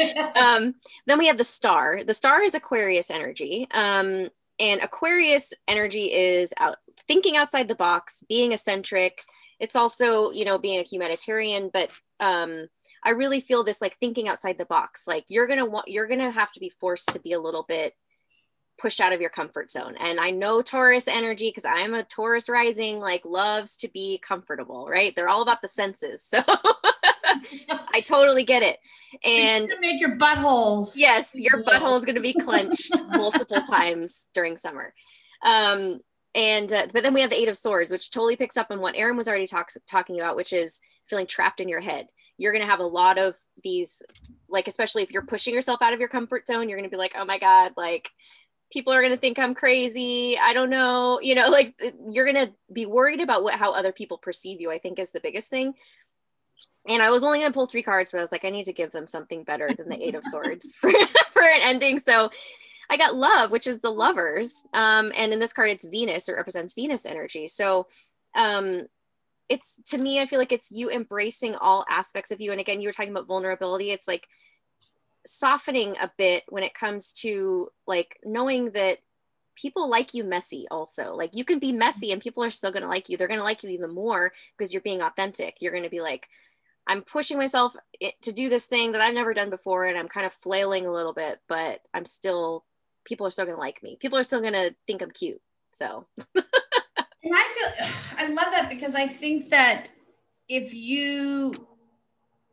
(laughs) um, then we have the star. The star is Aquarius energy. Um, and Aquarius energy is out thinking outside the box, being eccentric. It's also, you know, being a humanitarian, but um, I really feel this like thinking outside the box. Like you're gonna want, you're gonna have to be forced to be a little bit pushed out of your comfort zone. And I know Taurus energy because I'm a Taurus rising, like loves to be comfortable, right? They're all about the senses. (laughs) So (laughs) I totally get it. And to make your buttholes. yes, your butthole is going to be clenched (laughs) multiple times during summer. Um, and uh, but then we have the eight of swords which totally picks up on what erin was already talks, talking about which is feeling trapped in your head you're going to have a lot of these like especially if you're pushing yourself out of your comfort zone you're going to be like oh my god like people are going to think i'm crazy i don't know you know (laughs) like you're going to be worried about what how other people perceive you i think is the biggest thing and i was only going to pull three cards but i was like i need to give them something better than the eight of (laughs) swords (laughs) for, for an ending so I got love, which is the lovers. Um, and in this card, it's Venus, it represents Venus energy. So um, it's to me, I feel like it's you embracing all aspects of you. And again, you were talking about vulnerability. It's like softening a bit when it comes to like knowing that people like you messy also like you can be messy and people are still going to like you they're going to like you even more because you're being authentic you're going to be like i'm pushing myself to do this thing that i've never done before and i'm kind of flailing a little bit but i'm still people are still gonna like me. People are still gonna think I'm cute. So (laughs) and I feel I love that because I think that if you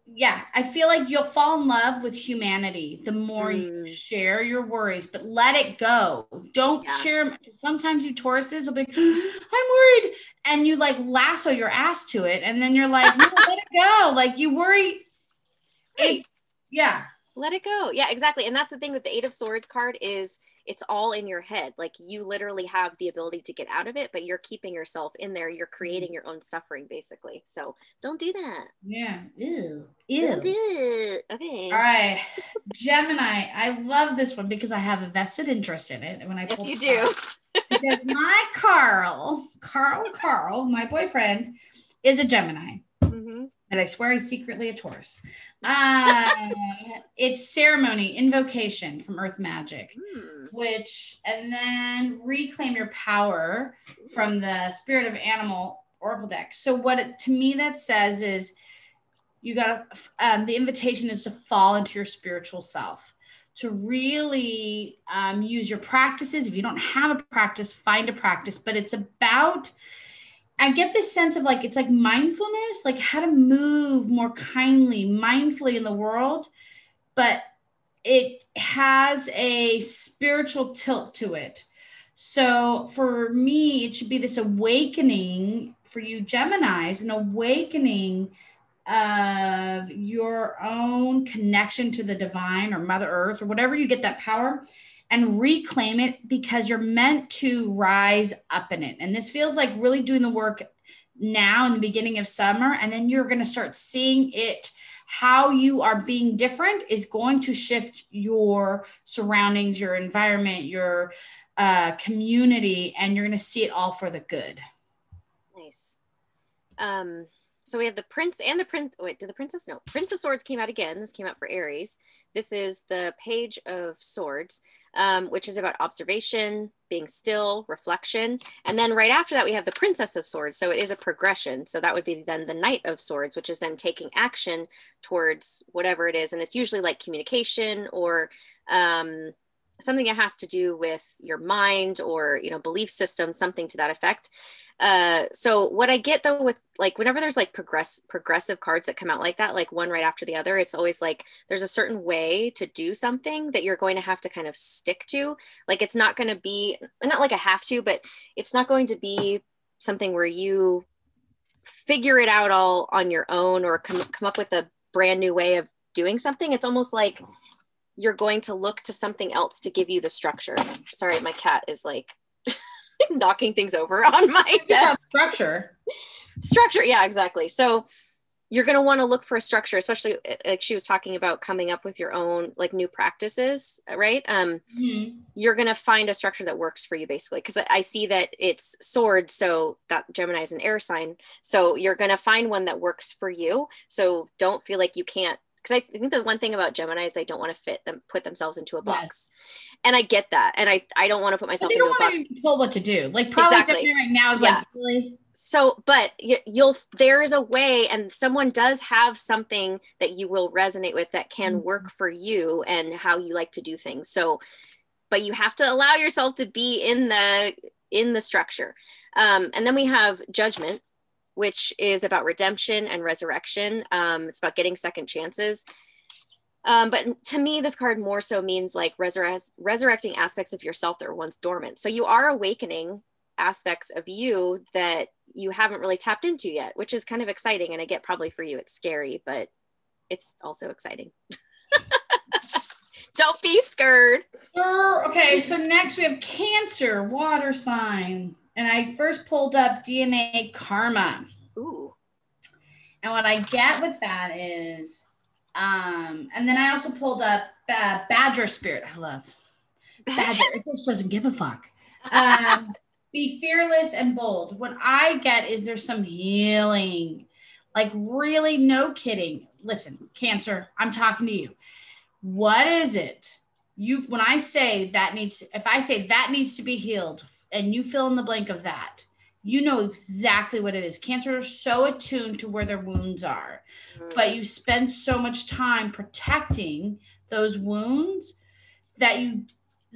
yeah, I feel like you'll fall in love with humanity the more mm. you share your worries, but let it go. Don't yeah. share them. Sometimes you Tauruses will be, (gasps) I'm worried. And you like lasso your ass to it. And then you're like, no, let it go. (laughs) Like you worry. Right. yeah let it go yeah exactly and that's the thing with the eight of swords card is it's all in your head like you literally have the ability to get out of it but you're keeping yourself in there you're creating your own suffering basically so don't do that. Yeah ew ew don't do it. okay. All right gemini i love this one because i have a vested interest in it when i yes you do. (laughs) because my carl carl carl my boyfriend is a gemini. Mm-hmm. and i swear he's secretly a taurus um, it's ceremony, invocation from Earth Magic, hmm. which, and then reclaim your power from the Spirit of Animal Oracle deck. So, what it, to me that says is you got um, the invitation is to fall into your spiritual self, to really um, use your practices. If you don't have a practice, find a practice, but it's about I get this sense of like it's like mindfulness, like how to move more kindly, mindfully in the world, but it has a spiritual tilt to it. So for me, it should be this awakening for you, Geminis, an awakening of your own connection to the divine or Mother Earth or whatever you get that power and reclaim it because you're meant to rise up in it. And this feels like really doing the work now in the beginning of summer. And then you're going to start seeing it. How you are being different is going to shift your surroundings, your environment, your uh, community, and you're going to see it all for the good. Nice. Um, so we have the prince and the prince. Wait, did the princess? No, Prince of Swords came out again. This came out for Aries. This is the Page of Swords, um, which is about observation, being still, reflection. And then right after that, we have the Princess of Swords. So it is a progression. So that would be then the Knight of Swords, which is then taking action towards whatever it is. And it's usually like communication or um, something that has to do with your mind or you know belief system something to that effect uh so what i get though with like whenever there's like progress progressive cards that come out like that like one right after the other it's always like there's a certain way to do something that you're going to have to kind of stick to like it's not going to be not like a have to but it's not going to be something where you figure it out all on your own or come, come up with a brand new way of doing something it's almost like you're going to look to something else to give you the structure. Sorry, my cat is like (laughs) knocking things over on my desk. Structure. Structure. Yeah, exactly. So you're going to want to look for a structure, especially uh, like she was talking about coming up with your own like new practices, right? Um, mm-hmm. You're going to find a structure that works for you basically. Cause I see that it's sword. So that Gemini is an air sign. So you're going to find one that works for you. So don't feel like you can't because I think the one thing about Gemini is they don't want to fit them put themselves into a box, and I get that, and I I don't want to put myself into a box. Told what to do, like probably exactly. right now is yeah. like really. So, but you'll there is a way, and someone does have something that you will resonate with that can mm-hmm. work for you and how you like to do things. So, but you have to allow yourself to be in the in the structure. Um, and then we have judgment, which is about redemption and resurrection. Um, it's about getting second chances. Um, but to me, this card more so means like resur- resurrecting aspects of yourself that were once dormant. So you are awakening aspects of you that you haven't really tapped into yet, which is kind of exciting. And I get probably for you, it's scary, but it's also exciting. (laughs) Don't be scared. Okay, so next we have Cancer, water sign and I first pulled up DNA karma. Ooh. And what I get with that is, um, and then I also pulled up uh, Badger Spirit. I love Badger. it just doesn't give a fuck. Um, (laughs) be fearless and bold. What I get is there's some healing, like really, no kidding. Listen, Cancer, I'm talking to you. What is it? You when I say that needs, if I say that needs to be healed and you fill in the blank of that, you know exactly what it is. Cancer is so attuned to where their wounds are, mm-hmm. but you spend so much time protecting those wounds that you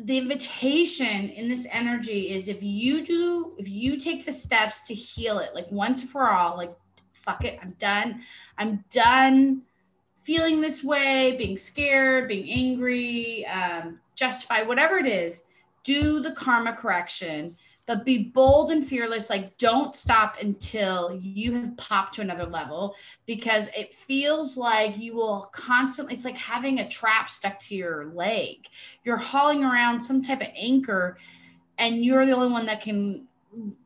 the invitation in this energy is if you do if you take the steps to heal it like once for all like fuck it i'm done i'm done feeling this way being scared being angry um, justified whatever it is do the karma correction, but be bold and fearless. Like, don't stop until you have popped to another level because it feels like you will constantly, it's like having a trap stuck to your leg. You're hauling around some type of anchor, and you're the only one that can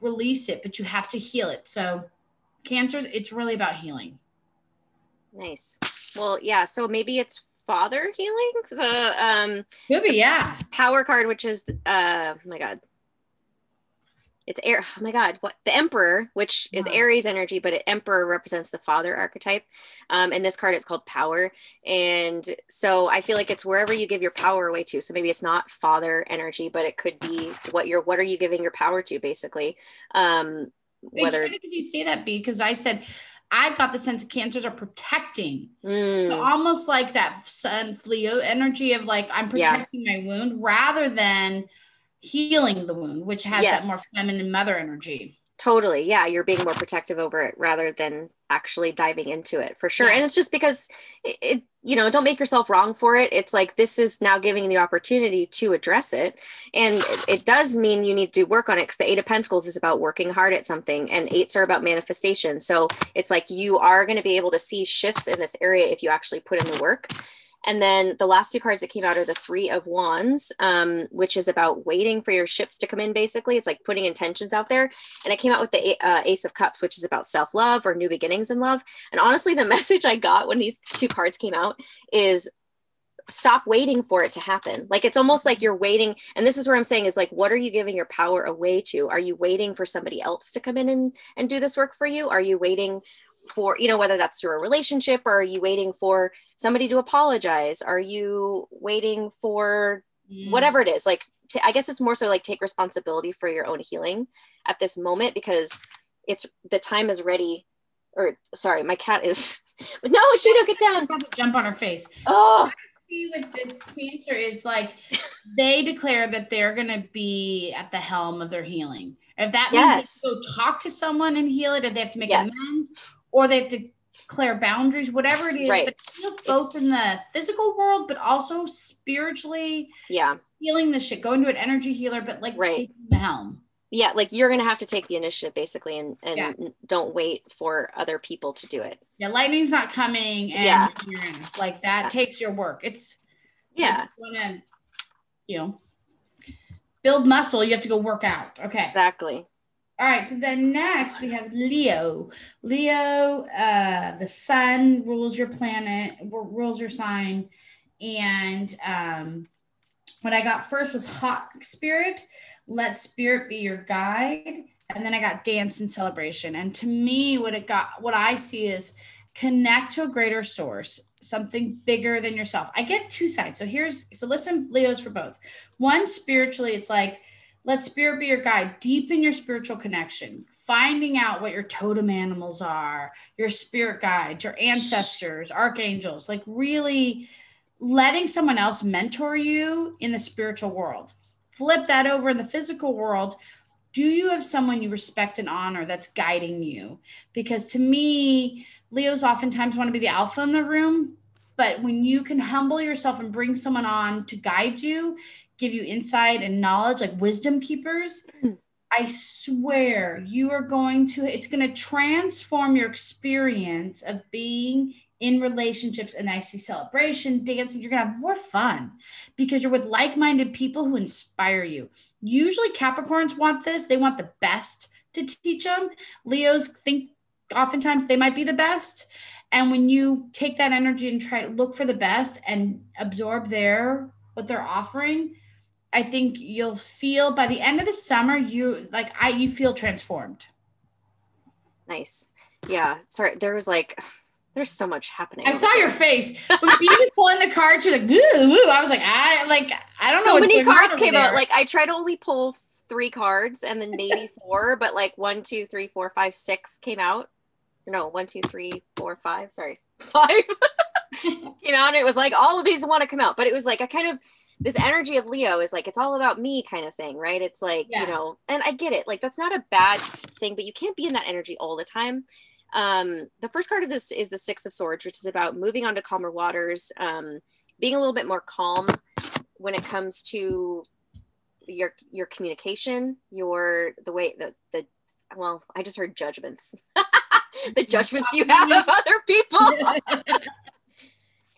release it, but you have to heal it. So, cancers, it's really about healing. Nice. Well, yeah. So maybe it's father healing. So um could be, yeah. Power card, which is uh oh my god. It's air. Oh my God! What the Emperor, which is Aries energy, but it, Emperor represents the father archetype. Um, and this card, it's called Power, and so I feel like it's wherever you give your power away to. So maybe it's not father energy, but it could be what you're. What are you giving your power to, basically? Um, whether did you say that, B, because I said I got the sense of cancers are protecting, mm. so almost like that sun Leo energy of like I'm protecting yeah. my wound rather than healing the wound, which has yes. that more feminine mother energy. Totally, yeah, you're being more protective over it rather than actually diving into it for sure. Yeah. And it's just because it, it you know don't make yourself wrong for it. It's like this is now giving the opportunity to address it. And it, does mean you need to do work on it because the eight of pentacles is about working hard at something and eights are about manifestation. So it's like you are going to be able to see shifts in this area if you actually put in the work and then the last two cards that came out are the Three of Wands, um, which is about waiting for your ships to come in, basically. It's like putting intentions out there. And it came out with the uh, Ace of Cups, which is about self love or new beginnings in love. And honestly, the (laughs) message I got when these two cards came out is stop waiting for it to happen. Like it's almost like you're waiting. And this is where I'm saying is like, what are you giving your power away to? Are you waiting for somebody else to come in and, and do this work for you? Are you waiting for you know whether that's through a relationship or are you waiting for somebody to apologize? Are you waiting for mm. whatever it is? Like i guess it's more so like take responsibility for your own healing at this moment because it's the time is ready. Or sorry my cat is (laughs) no she don't get down. Jump on her face. Oh. See with this cancer is like they declare that they're going to be at the helm of their healing. If that means yes. go talk to someone and heal it, if they have to make yes. amends, or they have to declare boundaries, whatever it is. Right. But it feels both it's, in the physical world, but also spiritually. Yeah. Healing the shit, going to an energy healer, but like right. taking the helm. Yeah, like you're gonna have to take the initiative basically, and and yeah. don't wait for other people to do it. Yeah, lightning's not coming, and yeah. Uranus like that yeah. takes your work. It's yeah, you wanna, you know, build muscle. You have to go work out. Okay, exactly. All right, so then next we have Leo. Leo, uh, the sun rules your planet, rules your sign. And um, what I got first was Hawk Spirit. Let Spirit be your guide. And then I got Dance and Celebration. And to me, what it got, what I see is connect to a greater source, something bigger than yourself. I get two sides. So here's, so listen, Leo's for both. One, spiritually, it's like, let spirit be your guide. Deepen your spiritual connection. Finding out what your totem animals are, your spirit guides, your ancestors, archangels, like really letting someone else mentor you in the spiritual world. Flip that over in the physical world. Do you have someone you respect and honor that's guiding you? Because to me, Leos oftentimes want to be the alpha in the room, but when you can humble yourself and bring someone on to guide you, give you insight and knowledge, like wisdom keepers, mm. I swear you are going to, it's going to transform your experience of being in relationships and I see celebration, dancing, you're going to have more fun because you're with like minded people who inspire you. Usually, Capricorns want this, they want the best to teach them. Leos think oftentimes they might be the best. And when you take that energy and try to look for the best and absorb their what they're offering, I think you'll feel by the end of the summer, you like I you feel transformed. Nice. Yeah. Sorry, there was like there's so much happening. I saw there. your face (laughs) when Phoebe was pulling the cards. You're like, woo, woo. I was like, I like, I don't so know. So many cards came there. out. Like, I tried to only pull three cards, and then maybe (laughs) four, but like one, two, three, four, five, six came out. No, one, two, three, four, five. Sorry, (laughs) five. you know, and it was like all of these want to come out, but it was like I kind of this energy of Leo is like it's all about me kind of thing, right? It's like, yeah. you know, and I get it. Like that's not a bad thing, but you can't be in that energy all the time. Um, the first card of this is the Six of Swords, which is about moving on to calmer waters, um, being a little bit more calm when it comes to your your communication, your the way that the well, I just heard judgments. (laughs) the judgments you have of other people. (laughs) (laughs)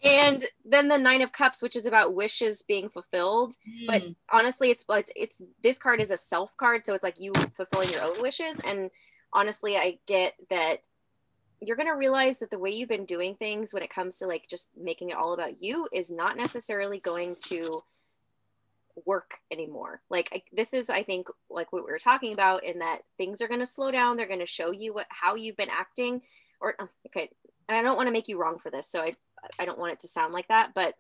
and then the nine of cups which is about wishes being fulfilled. Mm. but honestly it's, it's it's this card is a self card so it's like you fulfilling your own wishes. And honestly i get that you're going to realize that the way you've been doing things when it comes to like just making it all about you is not necessarily going to work anymore. Like I, this is i think like what we were talking about in that things are going to slow down. They're going to show you what how you've been acting. Or oh, okay. And i don't want to make you wrong for this so i I don't want it to sound like that, but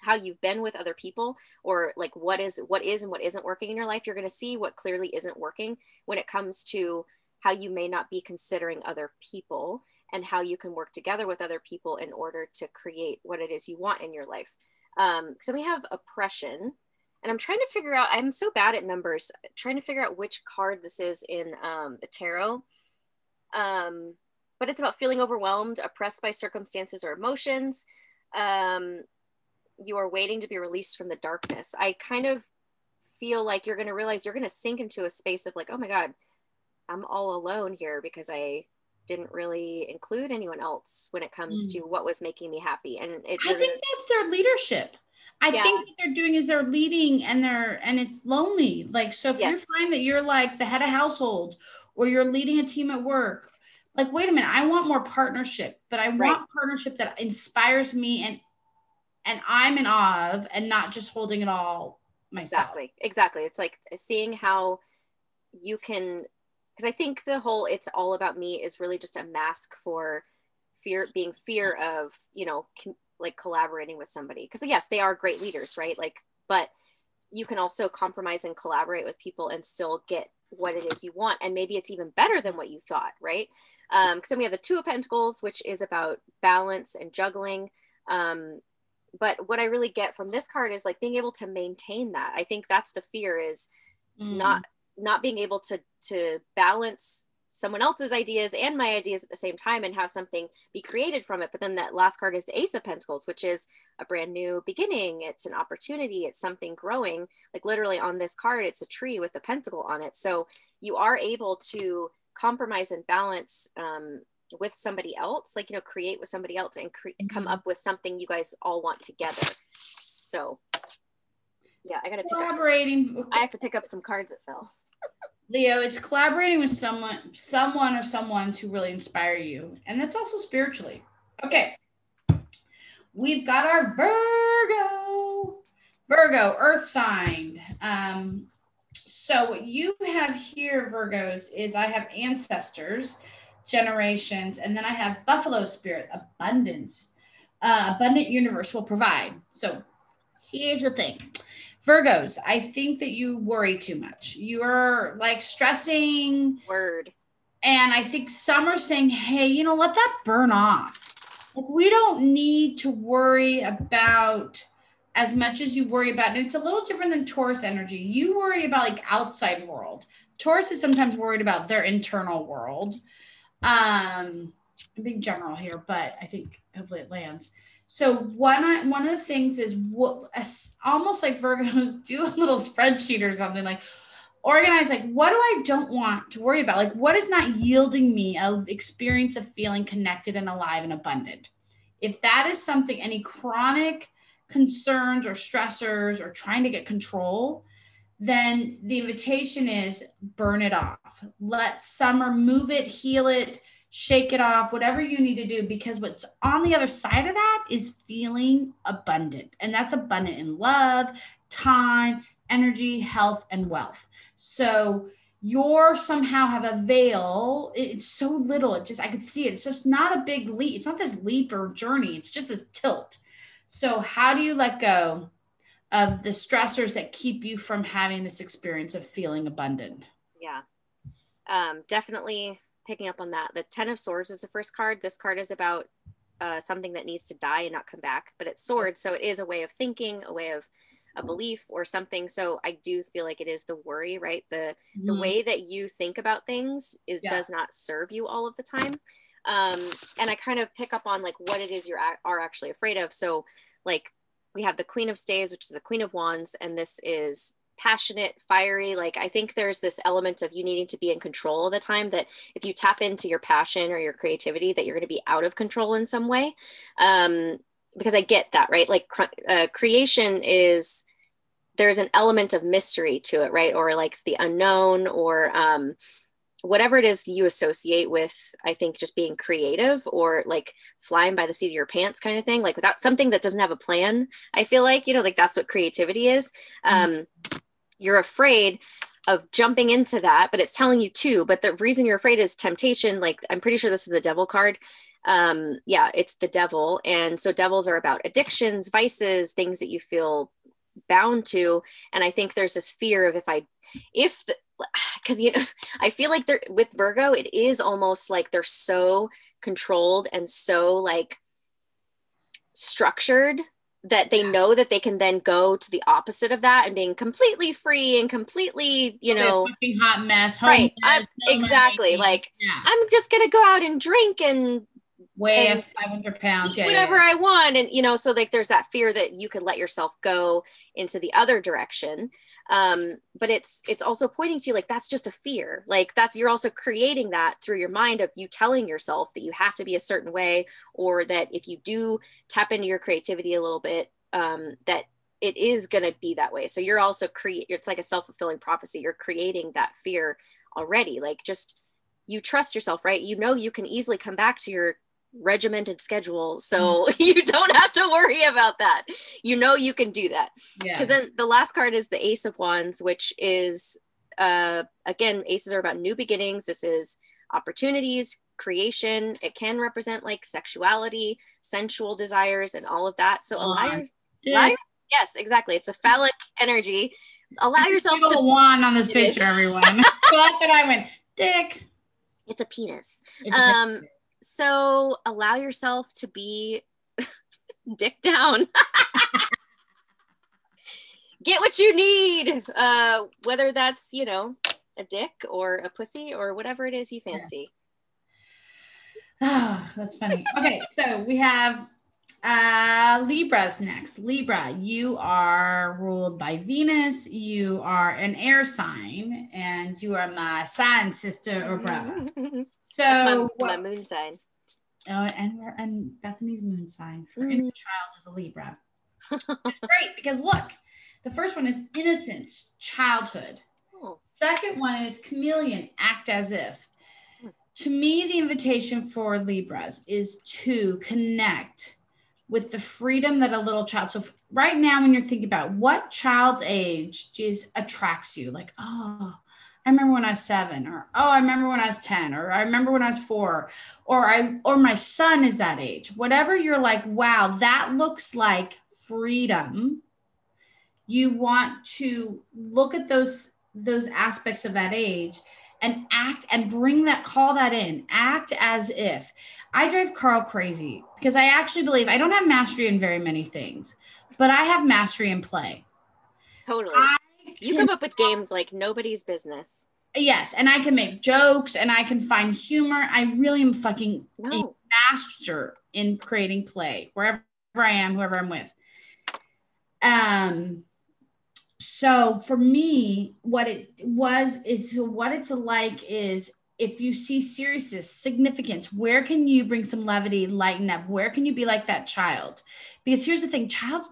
how you've been with other people or like what is what is and what isn't working in your life you're going to see what clearly isn't working when it comes to how you may not be considering other people and how you can work together with other people in order to create what it is you want in your life. Um, so we have oppression and i'm trying to figure out i'm so bad at numbers trying to figure out which card this is in um, the tarot. Um, but it's about feeling overwhelmed, oppressed by circumstances or emotions. um, you are waiting to be released from the darkness. I kind of feel like you're going to realize you're going to sink into a space of like, oh my God, I'm all alone here because I didn't really include anyone else when it comes mm. to what was making me happy. And it, I think that's their leadership. I yeah. think what they're doing is they're leading and they're and it's lonely. Like so if yes. you find that you're like the head of household or you're leading a team at work, like wait a minute, I want more partnership, but I want right. partnership that inspires me and and I'm in awe of and not just holding it all myself. Exactly. Exactly. It's like seeing how you can because I think the whole it's all about me is really just a mask for fear being fear of, you know, com- like collaborating with somebody because yes, they are great leaders, right? Like but you can also compromise and collaborate with people and still get what it is you want and maybe it's even better than what you thought right? Um because then we have the two of pentacles which is about balance and juggling. Um but what i really get from this card is like being able to maintain that. I think that's the fear is mm. not not being able to to balance someone else's ideas and my ideas at the same time and have something be created from it. But then that last card is the ace of pentacles which is a brand new beginning. It's an opportunity. It's something growing. Like literally on this card it's a tree with a pentacle on it. So you are able to compromise and balance um, with somebody else like you know create with somebody else and cre- come mm-hmm. up with something you guys all want together. So yeah i gotta pick collaborating up some, i have to pick up some cards that fell (laughs) Leo, it's collaborating with someone, someone or someone's who really inspire you. And that's also spiritually. Okay. We've got our Virgo. Virgo, earth sign. Um, so what you have here, Virgos, is I have ancestors, generations, and then I have buffalo spirit, abundance. Uh, abundant universe will provide. So here's the thing Virgos, I think that you worry too much. You're like stressing. Word. And I think some are saying, hey, you know, let that burn off. Like, we don't need to worry about as much as you worry about. And it's a little different than Taurus energy. You worry about like outside world. Taurus is sometimes worried about their internal world. Um, I'm being general here, but I think hopefully it lands. So one I, one of the things is what almost like Virgos (laughs) do a little spreadsheet or something like organize like what do I don't want to worry about? Like what is not yielding me a experience of feeling connected and alive and abundant? If that is something any chronic concerns or stressors or trying to get control, then the invitation is burn it off. Let summer move it, heal it, shake it off, whatever you need to do, because what's on the other side of that is feeling abundant. And that's abundant in love, time, energy, health, and wealth. So you're somehow have a veil. It's so little. It just, I could see it. It's just not a big leap. It's not this leap or journey. It's just this tilt. So, how do you let go of the stressors that keep you from having this experience of feeling abundant? Yeah. Um, definitely picking up on that. The Ten of Swords is the first card. This card is about uh, something that needs to die and not come back, but it's swords. So it is a way of thinking, a way of a belief or something. So I do feel like it is the worry, right? The mm-hmm. the way that you think about things is yeah. does not serve you all of the time. Um, and I kind of pick up on like what it is you are actually afraid of. So like we have the Queen of Staves, which is the Queen of Wands, and this is passionate, fiery. Like I think there's this element of you needing to be in control of the time that if you tap into your passion or your creativity, that you're going to be out of control in some way. Um, because I get that, right? Like uh, creation is there's an element of mystery to it, right? Or like the unknown, or um, whatever it is you associate with i think just being creative or like flying by the seat of your pants kind of thing like without something that doesn't have a plan i feel like you know like that's what creativity is mm-hmm. You're afraid of jumping into that, but it's telling you to. But the reason you're afraid is temptation. Like I'm pretty sure this is the devil card. Um, yeah, it's the devil. And so devils are about addictions, vices, things that you feel bound to. And I think there's this fear of if I, if because (sighs) you know, (laughs) I feel like they're with Virgo, it is almost like they're so controlled and so like structured that they know that they can then go to the opposite of that and being completely free and completely, you know, hot mess, right? Mess, exactly. Like yeah. I'm just gonna go out and drink and weigh And 500 pounds. Yeah, whatever yeah, I want. And, you know, so like there's that fear that you could let yourself go into the other direction. Um, but it's, it's also pointing to you like, that's just a fear. Like that's, you're also creating that through your mind of you telling yourself that you have to be a certain way, or that if you do tap into your creativity a little bit, um, that it is going to be that way. So you're also create, it's like a self-fulfilling prophecy. You're creating that fear already. Like just, you trust yourself, right? You know, you can easily come back to your regimented schedule so (laughs) you don't have to worry about that. You know you can do that. Yeah. because then the last card is the ace of wands which is uh again aces are about new beginnings. This is opportunities creation. It can represent like sexuality sensual desires and all of that. So allow, allow your- yes exactly. It's a phallic energy. Allow yourself to wand on this picture, everyone. so that's what I went. Dick. it's a penis. It's a um so allow yourself to be (laughs) dick down (laughs) get what you need uh whether that's you know a dick or a pussy or whatever it is you fancy Ah, (sighs) that's funny. Okay, so we have uh Libras next. Libra, you are ruled by Venus. You are an air sign, and you are my sign sister or brother. (laughs) So that's my, what- my moon sign Oh, and we're and Bethany's moon sign. Her inner mm-hmm. child is a Libra. It's great because look, the first one is innocence, childhood. oh, Second one is chameleon, act as if. Hmm. To me, the invitation for Libras is to connect with the freedom that a little child. So, right now, when you're thinking about what child age just attracts you, like, oh, I remember when I was seven, or oh, I remember when I was 10, or I remember when I was four, or I or my son is that age. Whatever you're like, wow, that looks like freedom. You want to look at those those aspects of that age and act and bring that call that in act as if i drive carl crazy because i actually believe i don't have mastery in very many things but i have mastery in play totally I you come up with games like nobody's business yes and i can make jokes and i can find humor i really am fucking no master in creating play wherever I am, whoever I'm with. Um, so for me, what it was is what it's like is if you see seriousness, significance, where can you bring some levity, lighten up? Where can you be like that child? Because here's the thing, child,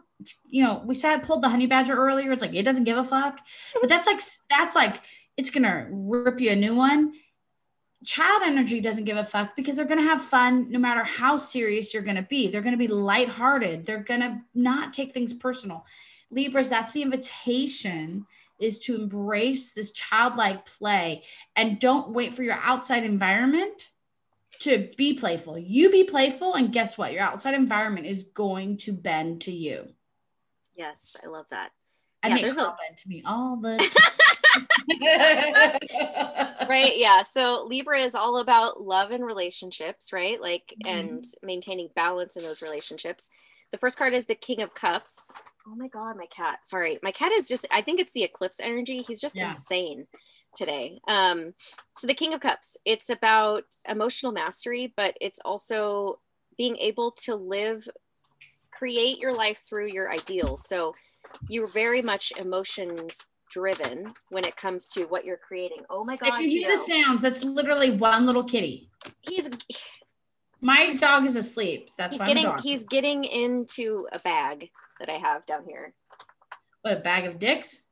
you know, we said pulled the honey badger earlier. It's like it doesn't give a fuck, but that's like that's like it's gonna rip you a new one child energy doesn't give a fuck because they're to have fun no matter how serious you're to be. They're to be lighthearted. They're to not take things personal. Libras, that's the invitation is to embrace this childlike play and don't wait for your outside environment to be playful. You be playful and guess what? Your outside environment is going to bend to you. Yes i love that. I Yeah, there's a- to me all the (laughs) time. right yeah so libra is all about love and relationships right? Like Mhm. and maintaining balance in those relationships. The first card is the king of cups. Oh my god my cat sorry. My cat is just i think it's the eclipse energy. He's just Yeah. insane today. Um so the king of cups it's about emotional mastery but it's also being able to live create your life through your ideals so you're very much emotions driven when it comes to what you're creating oh my god if you hear the sounds, that's literally one little kitty. he's My dog is asleep. That's he's why I'm getting he's getting into a bag that I have down here. what a bag of dicks.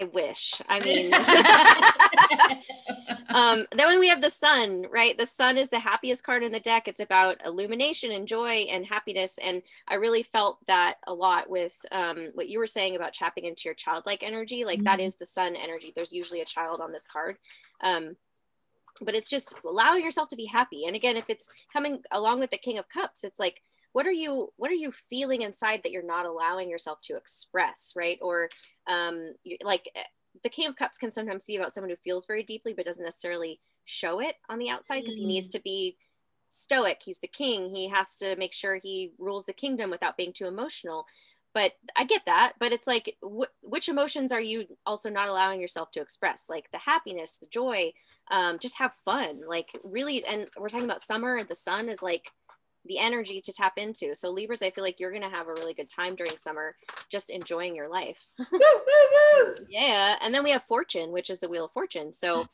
I wish. I (laughs) mean, (laughs) um, then when we have the sun, right? The sun is the happiest card in the deck. It's about illumination and joy and happiness. And I really felt that a lot with um, what you were saying about tapping into your childlike energy. Like that Mhm. is the sun energy. There's usually a child on this card. Um, but it's just allowing yourself to be happy. And again, if it's coming along with the King of Cups, it's like, what are you what are you feeling inside that you're not allowing yourself to express, right? Or um, you- like eh, the king of cups can sometimes be about someone who feels very deeply but doesn't necessarily show it on the outside because he needs to be stoic. He's the king. He has to make sure he rules the kingdom without being too emotional. But i get that but it's like wh- which emotions are you also not allowing yourself to express? Like the happiness the joy um, just have fun. Like really and we're talking about summer the sun is like the energy to tap into. So Libras, I feel like you're going to have a really good time during summer, just enjoying your life. (laughs) yeah. And then we have fortune, which is the wheel of fortune. So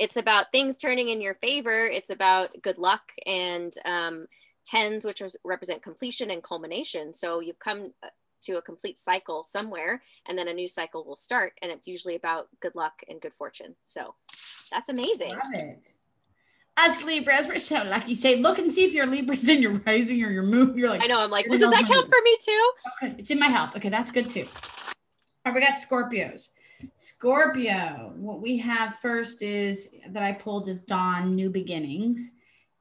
it's about things turning in your favor. It's about good luck and um, tens, which represent completion and culmination. So you've come uh, to a complete cycle somewhere and then a new cycle will start. And it's usually about good luck and good fortune. So that's amazing. Love it us Libras, we're so lucky. Say, look and see if your Libra's in your rising or your moon. You're like, I know. I'm like, well, does that count for me too? Okay, it's in my health. Okay, that's good too. All right, we got Scorpios. Scorpio. What we have first is that I pulled is Dawn, New Beginnings,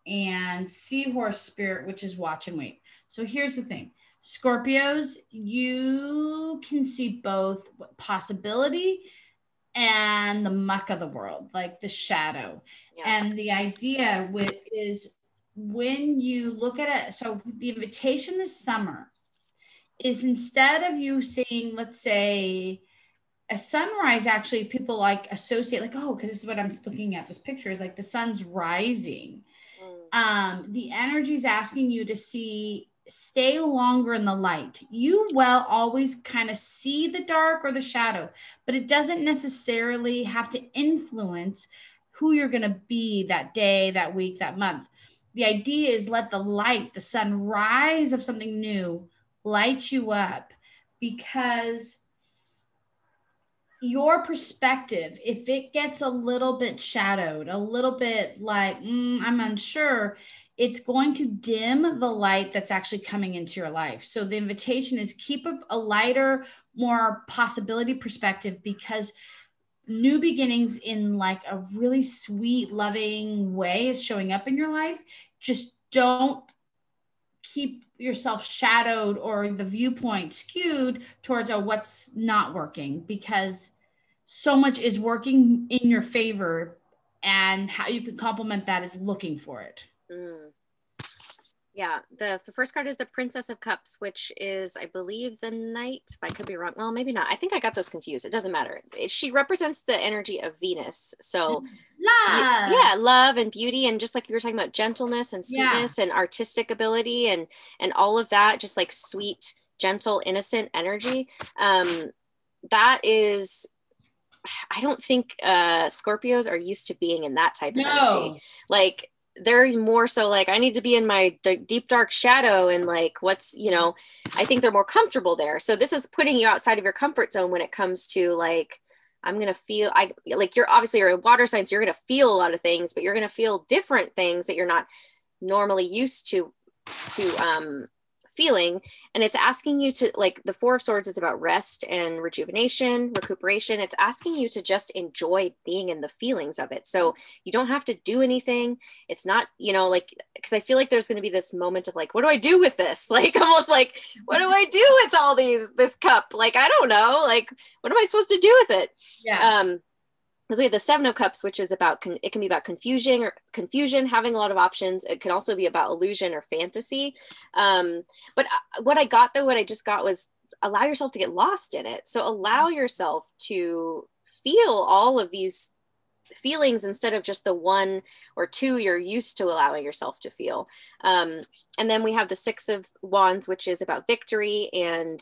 and Seahorse Spirit, which is Watch and Wait. So here's the thing. Scorpios, you can see both possibility and the muck of the world, like the shadow. Yeah. And the idea with is when you look at it, so the invitation this summer is instead of you seeing, let's say, a sunrise, actually, people like associate, like, oh, because this is what I'm looking at. This picture is like the sun's rising. Mm. Um, the energy is asking you to see stay longer in the light. You will always kind of see the dark or the shadow, but it doesn't necessarily have to influence who you're going to be that day, that week, that month. The idea is let the light, the sun rise of something new light you up because your perspective, if it gets a little bit shadowed, a little bit like, mm, I'm unsure, it's going to dim the light that's actually coming into your life. So the invitation is keep a, a lighter, more possibility perspective because new beginnings in like a really sweet, loving way is showing up in your life. Just don't keep yourself shadowed or the viewpoint skewed towards a what's not working because so much is working in your favor and how you can complement that is looking for it. Mm. Yeah, the the first card is the Princess of Cups, which is, I believe, the Knight. If I could be wrong. Well, maybe not. I think I got those confused. It doesn't matter. It, she represents the energy of Venus. So, love. yeah, love and beauty, and just like you were talking about, gentleness and sweetness yeah. and artistic ability, and and all of that, just like sweet, gentle, innocent energy. Um, that is I don't think uh, Scorpios are used to being in that type of no. energy. Like they're more so like i need to be in my d- deep dark shadow and like what's you know i think they're more comfortable there. So this is putting you outside of your comfort zone when it comes to like i'm gonna feel i like you're obviously you're a water sign you're gonna feel a lot of things but you're gonna feel different things that you're not normally used to to um feeling and it's asking you to like the four of swords is about rest and rejuvenation recuperation. It's asking you to just enjoy being in the feelings of it. So you don't have to do anything. It's not you know like because i feel like there's going to be this moment of like what do i do with this? (laughs) Like almost like what do i do with all these this cup? Like i don't know. Like what am i supposed to do with it? Yeah. Um because we have the seven of cups which is about it can be about confusion or confusion having a lot of options. It can also be about illusion or fantasy. Um, but uh, what i got though what i just got was allow yourself to get lost in it. So allow yourself to feel all of these feelings instead of just the one or two you're used to allowing yourself to feel. Um, and then we have the six of wands which is about victory and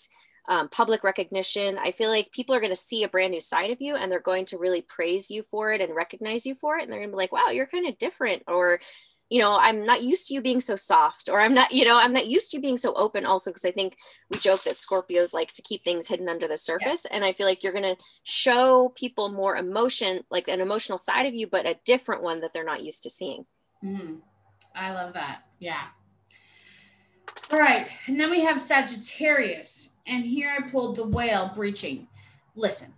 um, public recognition. I feel like people are going to see a brand new side of you and they're going to really praise you for it and recognize you for it. And they're going to be like, wow, you're kind of different. Or, you know, I'm not used to you being so soft, or I'm not, you know, I'm not used to you being so open also. Cause I think we joke that Scorpios like to keep things hidden under the surface. Yeah. And I feel like you're going to show people more emotion, like an emotional side of you, but a different one that they're not used to seeing. Mm-hmm. I love that. Yeah. All right. And then we have Sagittarius. And here I pulled the whale breaching. Listen,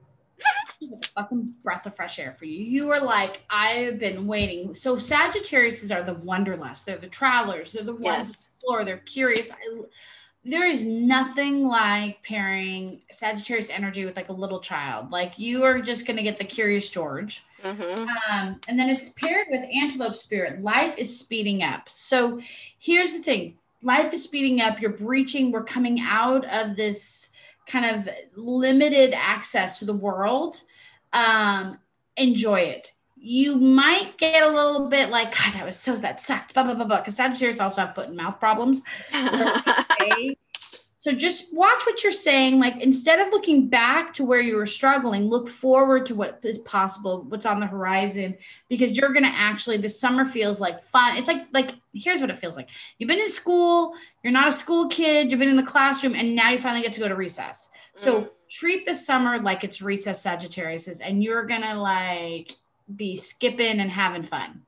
fucking breath of fresh air for you. You are like, I've been waiting. So Sagittarius are the wanderlust. They're the travelers. They're the ones yes. explore. They're curious. I, there is nothing like pairing Sagittarius energy with like a little child. Like you are just going to get the curious George. Mm-hmm. Um, and then it's paired with antelope spirit. Life is speeding up. So here's the thing life is speeding up. You're breaching. We're coming out of this kind of limited access to the world. Um, enjoy it. you might get a little bit like, God, that was so, that sucked, blah, blah, blah, blah. Because Sagittarius also have foot and mouth problems. (laughs) okay. So just watch what you're saying. Like instead of looking back to where you were struggling, look forward to what is possible, what's on the horizon, because you're gonna actually the summer feels like fun. It's like like here's what it feels like. You've been in school, you're not a school kid, you've been in the classroom, and now you finally get to go to recess. So mm. treat the summer like it's recess Sagittarius, and you're gonna like be skipping and having fun.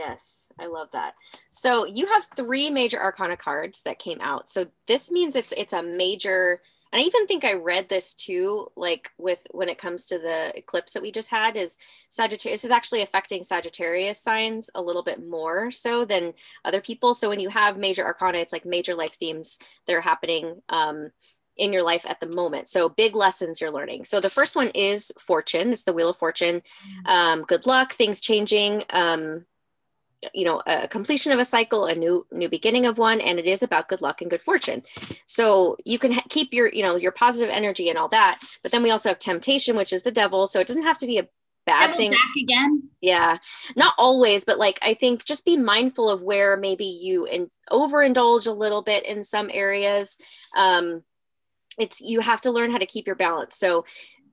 Yes, I love that. So you have three major arcana cards that came out. So this means it's it's a major and I even think I read this too, like with when it comes to the eclipse that we just had, is Sagittarius is actually affecting Sagittarius signs a little bit more so than other people. So when you have major arcana, it's like major life themes that are happening um, in your life at the moment. So big lessons you're learning. So the first one is fortune. It's the wheel of fortune. Mm. Um, good luck, things changing. Um, you know a completion of a cycle a new new beginning of one and it is about good luck and good fortune. So you can ha- keep your you know your positive energy and all that but then we also have temptation which is the devil so it doesn't have to be a bad thing. Back again? Yeah. Not always but like i think just be mindful of where maybe you in, overindulge a little bit in some areas. Um it's you have to learn how to keep your balance. So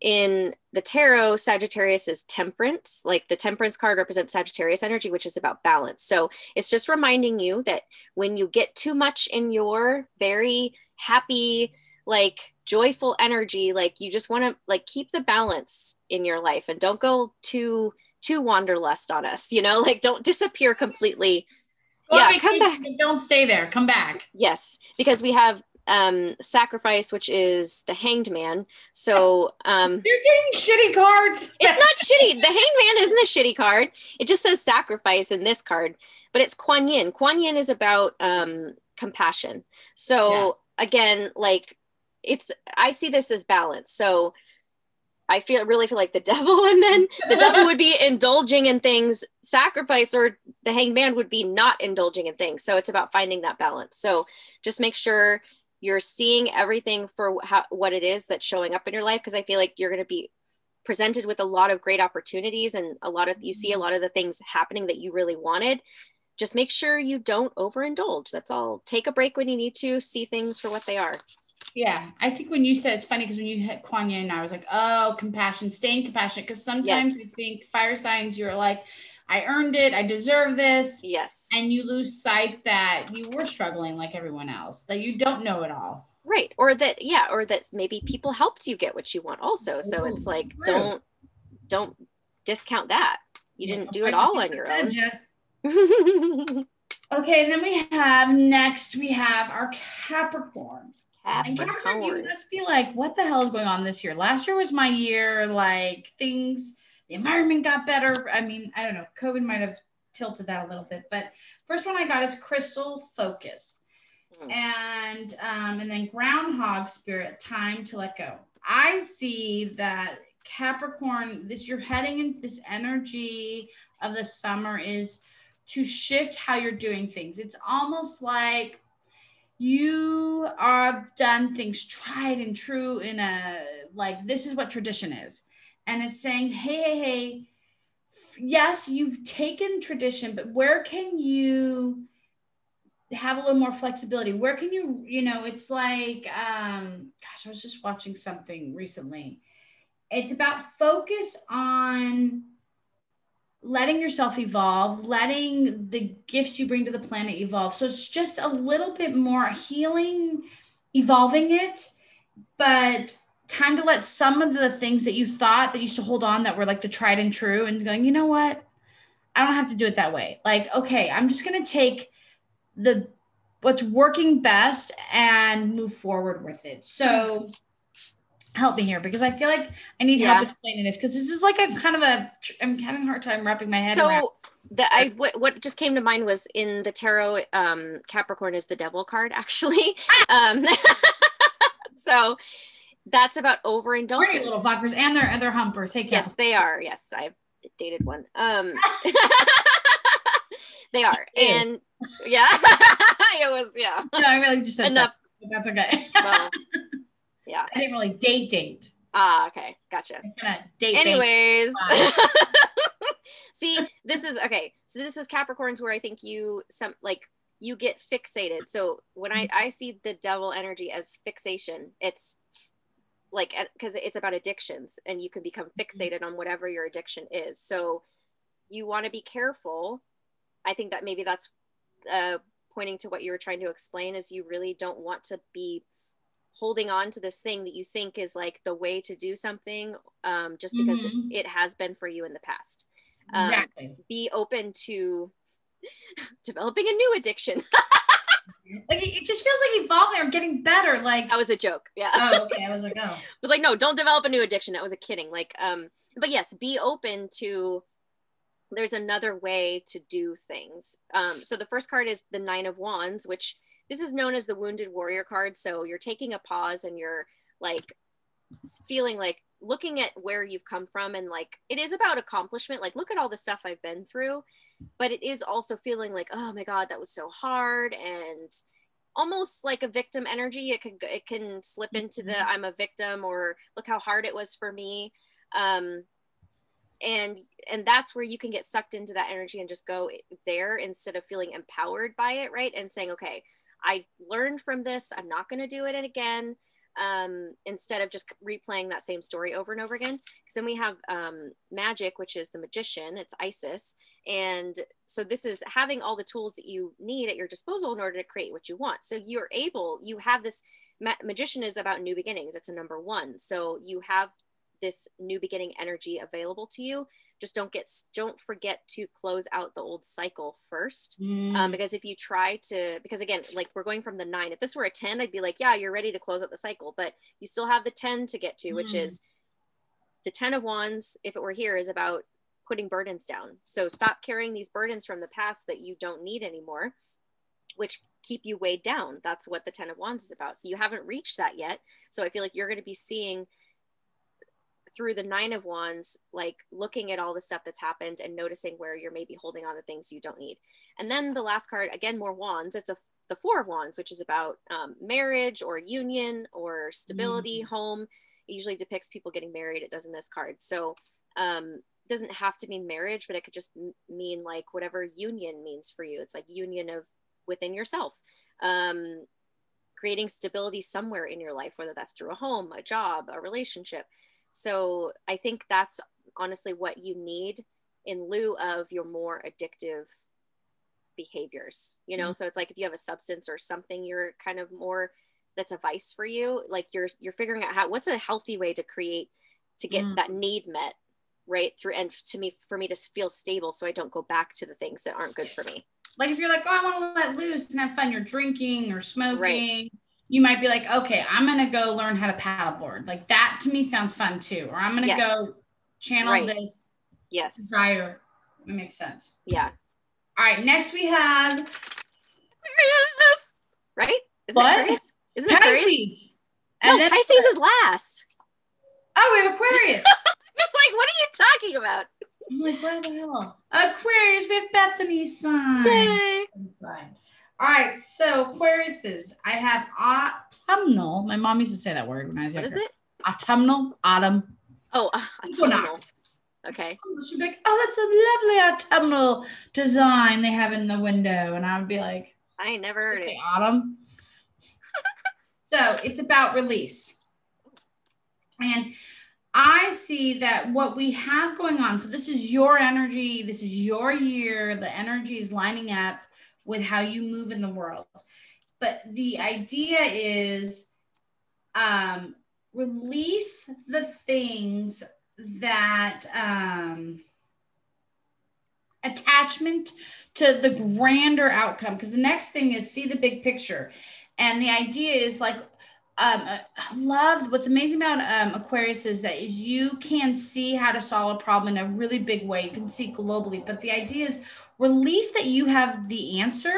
in the tarot, Sagittarius is temperance. Like the temperance card represents Sagittarius energy, which is about balance. So it's just reminding you that when you get too much in your very happy, like joyful energy, like you just want to like keep the balance in your life and don't go too too wanderlust on us, you know, (laughs) like don't disappear completely. Well, yeah, come back. Don't stay there. Come back. Yes, because we have um, sacrifice, which is the hanged man. So um, you're getting shitty cards. it's not (laughs) shitty. The hanged man isn't a shitty card. It just says sacrifice in this card, but it's Kuan Yin. Kuan Yin is about um, compassion. So yeah. again, like it's I see this as balance. So I feel really feel like the (laughs) devil, and then the devil would be (laughs) indulging in things, sacrifice, or the hanged man would be not indulging in things. So it's about finding that balance. So just make sure you're seeing everything for how, what it is that's showing up in your life because i feel like you're going to be presented with a lot of great opportunities and a lot of you see a mm-hmm. lot of the things happening that you really wanted. Just make sure you don't overindulge. That's all. Take a break when you need to see things for what they are. Yeah. I think when you said it's funny because when you hit Kuan Yin, i was like oh compassion staying compassionate because sometimes yes. you think fire signs you're like I earned it. I deserve this. Yes. And you lose sight that you were struggling like everyone else, that you don't know it all. Right. Or that, yeah, or that maybe people helped you get what you want also. So Ooh, it's like, true. don't, don't discount that. You yeah, didn't do it all on your own. (laughs) okay. And then we have next, we have our Capricorn. Capricorn. And Capricorn, you must be like, what the hell is going on this year? Last year was my year. Like things, the environment got better. I mean, I don't know. COVID might have tilted that a little bit, but first one I got is Crystal Focus. Mm. And um, and then groundhog spirit time to let go i see that capricorn this you're heading in this energy of the summer is to shift how you're doing things it's almost like you are done things tried and true in a like this is what tradition is and it's saying, hey, hey, hey, yes, you've taken tradition, but where can you have a little more flexibility? Where can you, you know, it's like, um, gosh, I was just watching something recently. It's about focus on letting yourself evolve, letting the gifts you bring to the planet evolve. So it's just a little bit more healing, evolving it, but time to let some of the things that you thought that used to hold on that were like the tried and true and going, you know what? I don't have to do it that way. Like, okay, I'm just going to take the what's working best and move forward with it. So help me here because I feel like I need yeah. help explaining this because this is like a kind of a I'm having a hard time wrapping my head so, around. The, I what, what just came to mind was in the tarot um Capricorn is the devil card (laughs) actually. (laughs) um (laughs) so that's about overindulgence. Pretty little fuckers, and they're and they're humpers. Hey, yes, they are. Yes, I've dated one. Um, (laughs) (laughs) they are, and yeah, (laughs) it was yeah. No, I really just said enough. that's okay. well, yeah, I didn't really date date. Ah, okay, gotcha. Date Anyways, see, this is okay. So this is Capricorns where I think you some like you get fixated. So when I I see the devil energy as fixation, it's like because it's about addictions and you can become Mm-hmm. fixated on whatever your addiction is. So you want to be careful. I think that maybe that's uh, pointing to what you were trying to explain is you really don't want to be holding on to this thing that you think is like the way to do something um, just because Mhm. it has been for you in the past. Um, exactly. Be open to (laughs) developing a new addiction. (laughs) Like it just feels like evolving or getting better. Like that was a joke. Yeah. oh, okay. (laughs) I was like, oh, I was like, no, don't develop a new addiction. That was a kidding. Like, um, but yes, be open to there's another way to do things. Um, so the first card is the nine of wands, which this is known as the wounded warrior card. So you're taking a pause and you're like feeling like looking at where you've come from and like it is about accomplishment. Like, look at all the stuff I've been through, but it is also feeling like, oh my God, that was so hard and almost like a victim energy. It could it can slip into the I'm a victim or look how hard it was for me. Um, and and that's where you can get sucked into that energy and just go there instead of feeling empowered by it right and saying okay i learned from this i'm not going to do it again um, instead of just replaying that same story over and over again. Because then we have um, magic which is the magician it's isis. And so this is having all the tools that you need at your disposal in order to create what you want. So you're able you have this ma- magician is about new beginnings. It's a number one. So you have this new beginning energy available to you just don't get don't forget to close out the old cycle first. Mm. um, because if you try to because again like we're going from the nine if this were a 10 i'd be like yeah you're ready to close out the cycle but you still have the 10 to get to which Mm. is the 10 of wands if it were here is about putting burdens down. So stop carrying these burdens from the past that you don't need anymore which keep you weighed down. That's what the 10 of wands is about. So you haven't reached that yet. So i feel like you're going to be seeing through the nine of wands like looking at all the stuff that's happened and noticing where you're maybe holding on to things you don't need. And then the last card again more wands. It's a the four of wands which is about um, marriage or union or stability home. It usually depicts people getting married. It does in this card. So um doesn't have to mean marriage but it could just m- mean like whatever union means for you. It's like union of within yourself. Um creating stability somewhere in your life whether that's through a home a job a relationship so I think that's honestly what you need in lieu of your more addictive behaviors. You know, Mhm. so it's like if you have a substance or something you're kind of more that's a vice for you, like you're you're figuring out how what's a healthy way to create to get Mm. that need met right through and to me for me to feel stable so I don't go back to the things that aren't good for me. like if you're like, oh, I want to let loose and have fun, you're drinking or smoking. You might be like, okay, I'm gonna go learn how to paddleboard. Like that to me sounds fun too. Or I'm gonna Yes. go channel Right. this Yes. desire. That makes sense. Yeah. All right, next we have Aquarius. Right? Isn't What? it Aquarius? Isn't it Aquarius? Pisces. No, And then Pisces is last. oh, we have Aquarius. (laughs) It's like, what are you talking about? I'm like, what the hell? Aquarius, we have Bethany's sign. Yay. Inside. All right, so Aquariuses, I have autumnal. My mom used to say that word when I was What younger. is it? Autumnal, autumn. Oh, uh, (laughs) autumnal. Okay. She'd be like, oh, that's a lovely autumnal design they have in the window. And I would be like, I ain't never heard it. autumn. (laughs) so it's about release. And I see that what we have going on, so this is your energy, this is your year, the energy is lining up with how you move in the world. But the idea is um, release the things that um, attachment to the grander outcome because the next thing is see the big picture and the idea is like um, I love what's amazing about um, Aquarius is that is you can see how to solve a problem in a really big way. You can see globally, but the idea is release that you have the answer.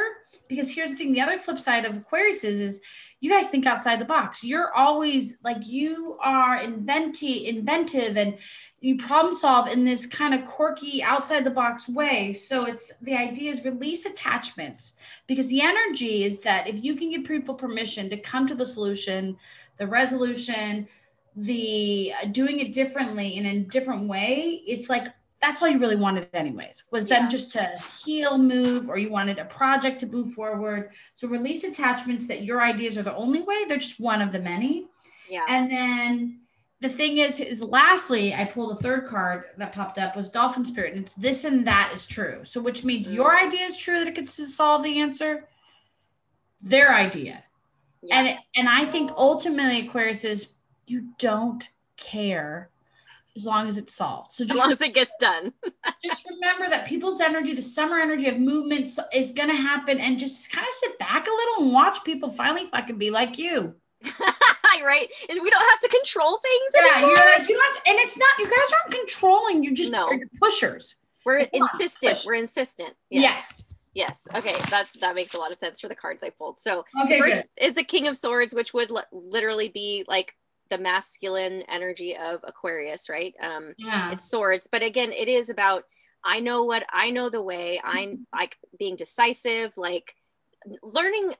Because here's the thing: the other flip side of Aquarius is, is you guys think outside the box. You're always like you are inventive, inventive, and you problem solve in this kind of quirky, outside the box way. So it's the idea is release attachments because the energy is that if you can give people permission to come to the solution, the resolution, the uh, doing it differently in a different way, it's like that's all you really wanted anyways was Yeah. them just to heal move or you wanted a project to move forward so release attachments that your ideas are the only way they're just one of the many Yeah. and then the thing is, is lastly i pulled a third card that popped up was dolphin spirit and it's this and that is true so which means Mm. your idea is true that it could solve the answer their idea yeah. and and I think ultimately Aquarius is you don't care as long as it's solved. So as just long as it gets done. (laughs) just remember that people's energy, the summer energy of movement is gonna happen, and just kind of sit back a little and watch people finally fucking be like you. (laughs) right? And we don't have to control things Yeah, anymore. you're like you don't, have to- and it's not you guys aren't controlling. You're just No. you're pushers. We're Come on, insistent. push. We're insistent. Yes. Yes. Okay. That that makes a lot of sense for the cards I pulled. So Okay. first good. is the King of Swords, which would li- literally be like the masculine energy of Aquarius, right? Um, Yeah. it's swords, but again, it is about I know what I know the way. I'm like being decisive, like learning.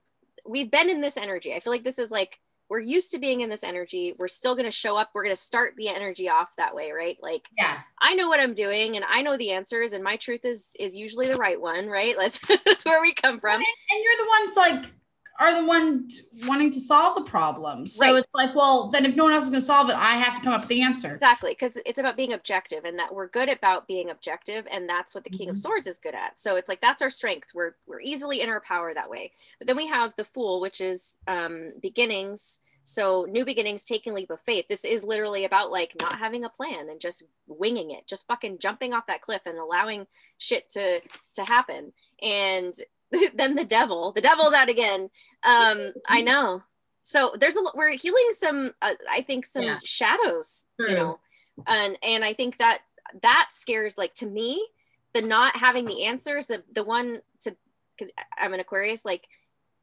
We've been in this energy. I feel like this is like we're used to being in this energy. We're still going to show up. We're going to start the energy off that way, right? Like Yeah. I know what I'm doing and I know the answers and my truth is is usually the right one, right? (laughs) Let's that's where we come from. and, and you're the ones like are the ones wanting to solve the problem. So Right. it's like, well, then if no one else is going to solve it, I have to come up with the answer. Exactly, because it's about being objective and that we're good about being objective and that's what the King of Mhm. Swords is good at. So it's like that's our strength. We're we're easily in our power that way. But then we have the Fool, which is um beginnings. So new beginnings, taking leap of faith. This is literally about like not having a plan and just winging it, just fucking jumping off that cliff and allowing shit to to happen. And (laughs) then the devil, the devil's out again. Um, I (laughs) know. So there's a we're healing some, uh, I think some Yeah. shadows, True. you know, and and I think that that scares like to me the not having the answers, the the one to because I'm an Aquarius, like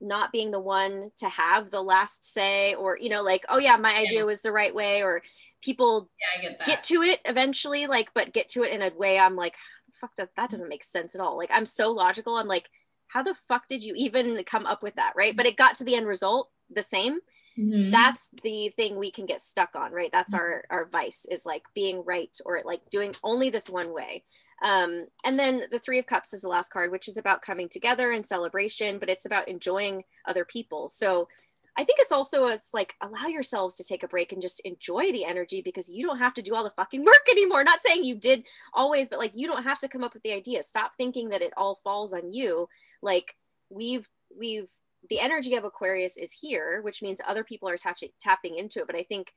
not being the one to have the last say or you know like oh yeah my idea was the right way or people Yeah, get get to it eventually like but get to it in a way i'm like fuck does that doesn't make sense at all like i'm so logical i'm like how the fuck did you even come up with that right? But it got to the end result the same. Mhm. that's the thing we can get stuck on right? That's our our vice is like being right or like doing only this one way. Um and then the three of cups is the last card which is about coming together and celebration but it's about enjoying other people. So i think it's also as like allow yourselves to take a break and just enjoy the energy because you don't have to do all the fucking (laughs) work anymore not saying you did always but like you don't have to come up with the idea stop thinking that it all falls on you like we've we've the energy of Aquarius is here, which means other people are touching, tapping into it. But I think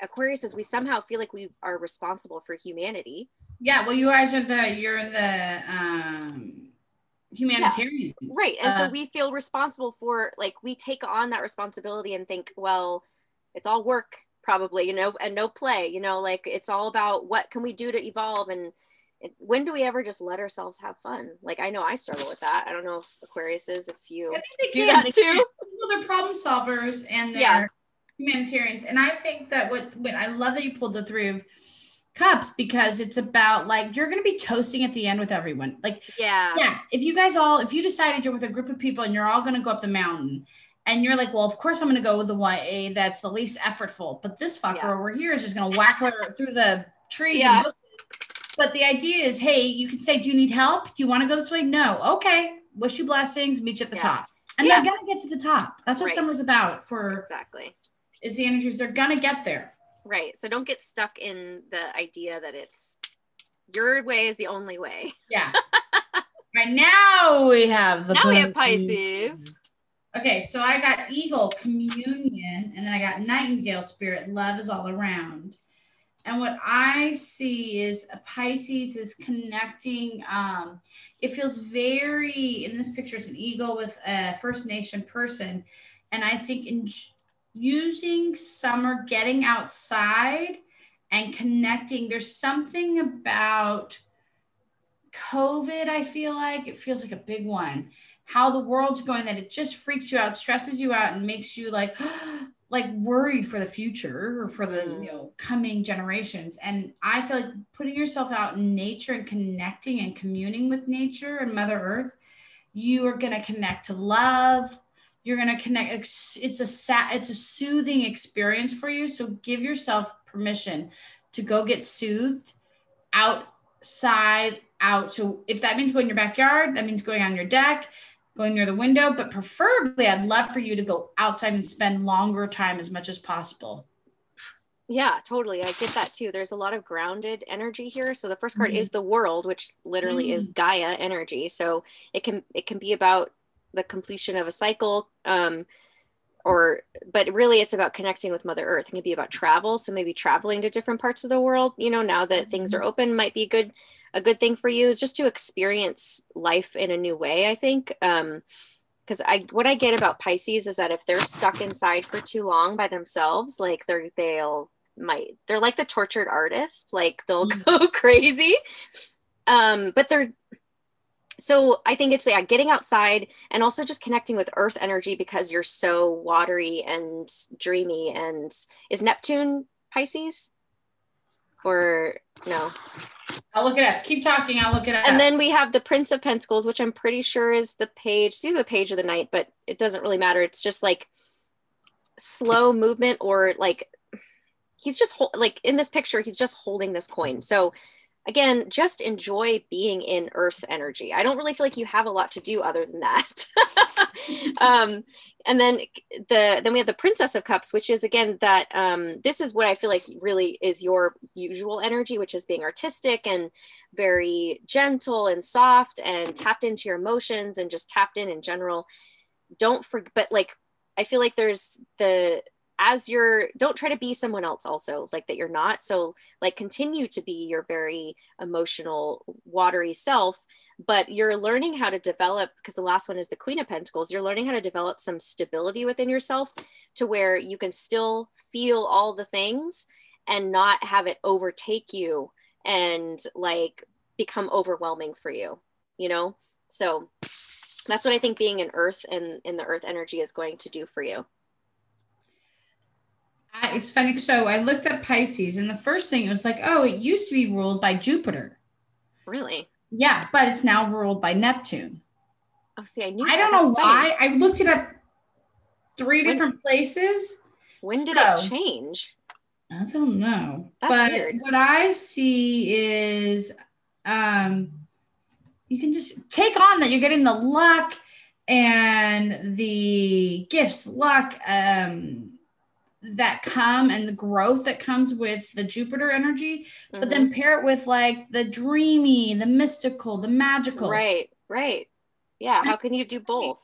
Aquarius is we somehow feel like we are responsible for humanity. Yeah, well, you guys are the you're the um humanitarians. Right. And so Uh, we feel responsible for like we take on that responsibility and think, well, it's all work probably, you know, and no play, you know, like it's all about what can we do to evolve and it, when do we ever just let ourselves have fun? Like I know I struggle with that. I don't know if Aquarius is if you I think they do can. that too. Well, they're problem solvers and they're Yeah. humanitarians. And I think that what, what I love that you pulled the three of cups because it's about like you're gonna be toasting at the end with everyone. Like Yeah. yeah, if you guys all if you decided you're with a group of people and you're all gonna go up the mountain and you're like, well, of course I'm gonna go with the YA that's the least effortful, but this fucker Yeah. over here is just gonna whack her (laughs) through the trees. Yeah. And. But the idea is, hey, you can say, do you need help? Do you want to go this way? No. Okay. Wish you blessings. Meet you at the Yeah. top. And Yeah. they're gonna get to the top. That's what Right. summer's about. For Exactly. is the energies they're gonna get there. Right. So don't get stuck in the idea that it's your way is the only way. (laughs) Yeah. right now we have the now we have Pisces. Okay, so I got eagle communion, and then I got nightingale spirit. Love is all around. And what I see is a Pisces is connecting. Um, it feels very in this picture. It's an eagle with a First Nation person, and I think in using summer, getting outside and connecting. There's something about COVID. I feel like it feels like a big one how the world's going that it just freaks you out, stresses you out, and makes you like (gasps) like worried for the future or for the you mm-hmm. know coming generations. And I feel like putting yourself out in nature and connecting and communing with nature and Mother Earth, you are gonna connect to love. You're gonna connect. It's it's a sa- it's a soothing experience for you. So give yourself permission to go get soothed outside out so if that means going in your backyard that means going on your deck going near the window but preferably i'd love for you to go outside and spend longer time as much as possible yeah totally i get that too there's a lot of grounded energy here so the first card mm-hmm. is the world which literally mm-hmm. is gaia energy so it can it can be about the completion of a cycle um or but really it's about connecting with mother earth it can be about travel so maybe traveling to different parts of the world you know now that things are mm-hmm. open might be good a good thing for you is just to experience life in a new way i think um because i what i get about pisces is that if they're stuck inside for too long by themselves like they're they'll might they're like the tortured artist like they'll mm. (laughs) go crazy um but they're so I think it's yeah, getting outside and also just connecting with earth energy because you're so watery and dreamy. And is Neptune Pisces? Or no? I'll look it up. Keep talking. I'll look it up. And then we have the Prince of Pentacles, which I'm pretty sure is the page. See the page of the knight, but it doesn't really matter. It's just like slow movement or like he's just like in this picture, he's just holding this coin. So again, just enjoy being in earth energy. I don't really feel like you have a lot to do other than that. (laughs) um, and then the then we have the princess of cups which is again that um, this is what i feel like really is your usual energy which is being artistic and very gentle and soft and tapped into your emotions and just tapped in in general don't forget but like i feel like there's the as you're don't try to be someone else also like that you're not. So like continue to be your very emotional watery self but you're learning how to develop because the last one is the queen of pentacles you're learning how to develop some stability within yourself to where you can still feel all the things and not have it overtake you and like become overwhelming for you you know? So that's what i think being in earth and in the earth energy is going to do for you I, it's funny. So I looked up Pisces, and the first thing it was like, oh, it used to be ruled by Jupiter. Really? Yeah, but it's now ruled by Neptune. Oh, see, I knew. I don't know why. I looked it up three when, different places. When did so, it change? I don't know. That's but weird. what I see is, um, you can just take on that you're getting the luck and the gifts, luck, um, that come and the growth that comes with the Jupiter energy, mm-hmm. but then mm-hmm. pair it with like the dreamy, the mystical, the magical. Right, right. Yeah. How can you do both?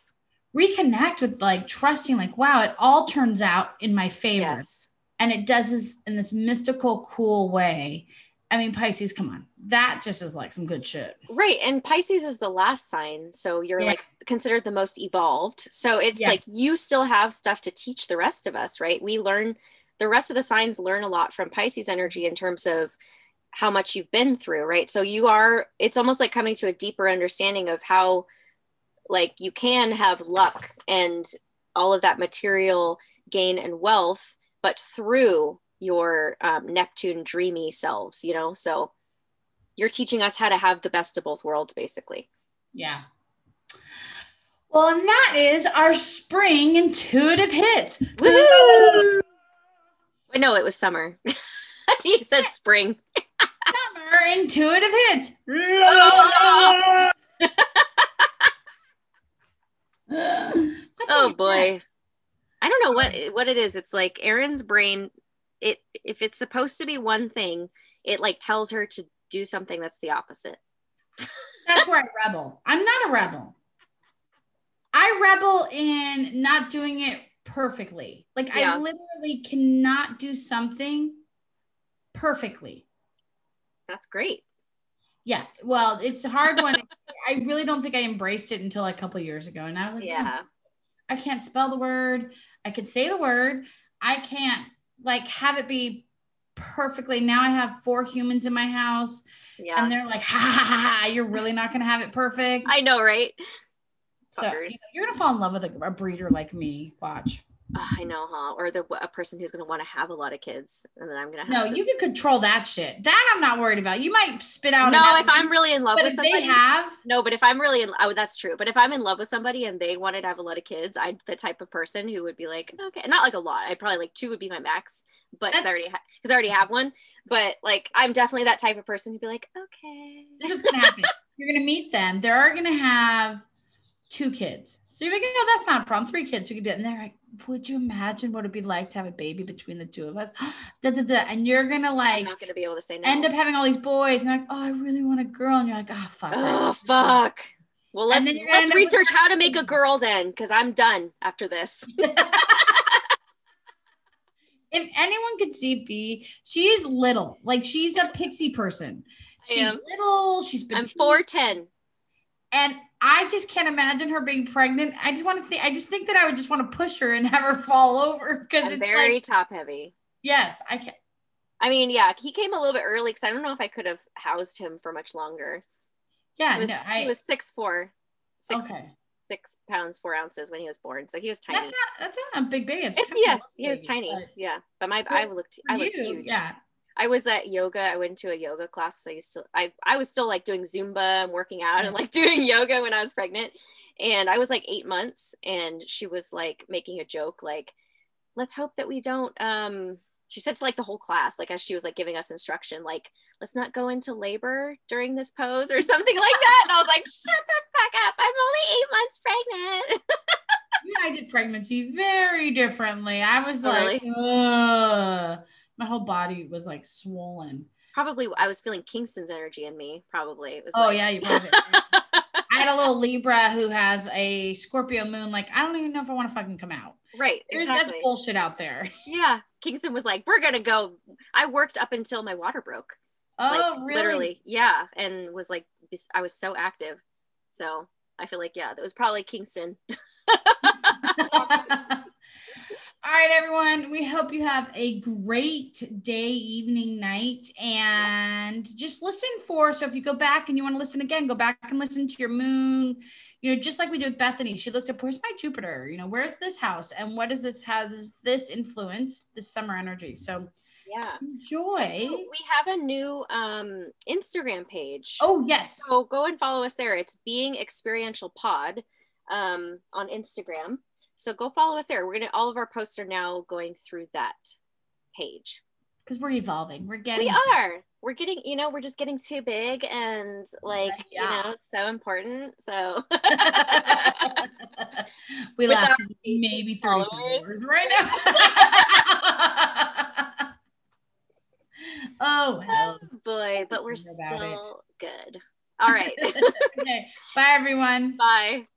Reconnect with like trusting, like, wow, it all turns out in my favor. Yes. And it does this in this mystical, cool way. I mean, Pisces, come on. That just is like some good shit. Right. And Pisces is the last sign. So you're yeah. like considered the most evolved. So it's yeah. like you still have stuff to teach the rest of us, right? We learn, the rest of the signs learn a lot from Pisces energy in terms of how much you've been through, right? So you are, it's almost like coming to a deeper understanding of how, like, you can have luck and all of that material gain and wealth, but through your um, Neptune dreamy selves, you know? So you're teaching us how to have the best of both worlds, basically. Yeah. Well, and that is our spring intuitive hits. Woo! Wait, (laughs) no, it was summer. (laughs) you said spring. summer intuitive hits. (laughs) oh boy. I don't know what what it is. It's like Erin's brain it if it's supposed to be one thing, it like tells her to do something that's the opposite. that's where I rebel. I'm not a rebel. I rebel in not doing it perfectly. Like yeah. I literally cannot do something perfectly. That's great. Yeah. Well, it's a hard one. (laughs) I really don't think I embraced it until a couple years ago. And I was like, yeah, oh, I can't spell the word. I could say the word. I can't like have it be perfectly. Now I have four humans in my house. Yeah. And they're like, ha ha ha, ha you're really not going to have it perfect. I know, right? So you know, going to fall in love with a, a breeder like me. Watch. Oh, I know, huh? Or the a person who's going to want to have a lot of kids, and then I'm going to No, have. to, you can control that shit. That I'm not worried about. You might spit out. No, if I'm really in love with somebody, have, no. But if I'm really in, oh, that's true. But if I'm in love with somebody and they wanted to have a lot of kids, I'm the type of person who would be like, okay, not like a lot. I'd probably like two would be my max, but because I already because I already have one. But like, I'm definitely that type of person who'd be like, okay. this is gonna happen. You're gonna meet them. They're gonna have two kids. So you're like, oh, that's not a problem. Three kids, we could do it. And they're like, would you imagine what it'd be like to have a baby between the two of us? (gasps) da, da, da. And you're gonna like I'm not going to be able to say no. end up having all these boys, and they're like, oh, I really want a girl. And you're like, oh fuck. Oh fuck. Well, let's gonna let's end up with research how to make a girl then, because I'm done after this. (laughs) (laughs) if anyone could see B, she's little. Like she's a pixie person. I She's am. little. She's I'm four ten. and I just can't imagine her being pregnant. I just want to think. I just think that I would just want to push her and have her fall over because it's very like, top heavy. yes, I can. I mean, yeah, he came a little bit early because I don't know if I could have housed him for much longer. Yeah, He was, no, I. he was six four, six okay. six pounds four ounces when he was born, so he was tiny. That's not. That's not a big baby. It's, It's yeah, he was tiny. but Yeah, but my I looked I looked you, huge. Yeah. I was at yoga. I went to a yoga class. So I used to I I was still like doing Zumba and working out and like (laughs) doing yoga when I was pregnant. And I was like eight months, and she was like making a joke like, "Let's hope that we don't." Um, she said to like the whole class, like as she was like giving us instruction, like, "Let's not go into labor during this pose" or something like that. And I was like, "Shut the fuck up! I'm only eight months pregnant." (laughs) I did pregnancy very differently. I was Oh, like, Ugh. My whole body was like swollen. Probably I was feeling Kingston's energy in me. Probably it was. Oh like, yeah, you probably. (laughs) I had a little Libra who has a Scorpio moon. Like, I don't even know if I want to fucking come out. right. There's Exactly. that's bullshit out there. (laughs) Yeah. Kingston was like, we're to go. I worked up until my water broke. Oh, like, really? Literally. Yeah. And was like, I was so active. So I feel like, yeah, that was probably Kingston. (laughs) All right, everyone. We hope you have a great day, evening, night, and just listen for. So, if you go back and you want to listen again, go back and listen to your moon. You know, just like we did with Bethany, she looked up where's my Jupiter. You know, where's this house, and what does this has this influence this summer energy? So, Yeah. enjoy. So we have a new um, Instagram page. oh yes, So go and follow us there. It's Being Experiential Pod um, on Instagram. So go follow us there. We're gonna all of our posts are now going through that page. because we're evolving. We're getting. We are. We're getting, you know, we're just getting too big and like, Yeah. you know, so important. So (laughs) we laugh. our Maybe 30 followers. followers right now. (laughs) oh well. Oh, boy, but we're about it. still good. All right. (laughs) okay. Bye everyone. Bye.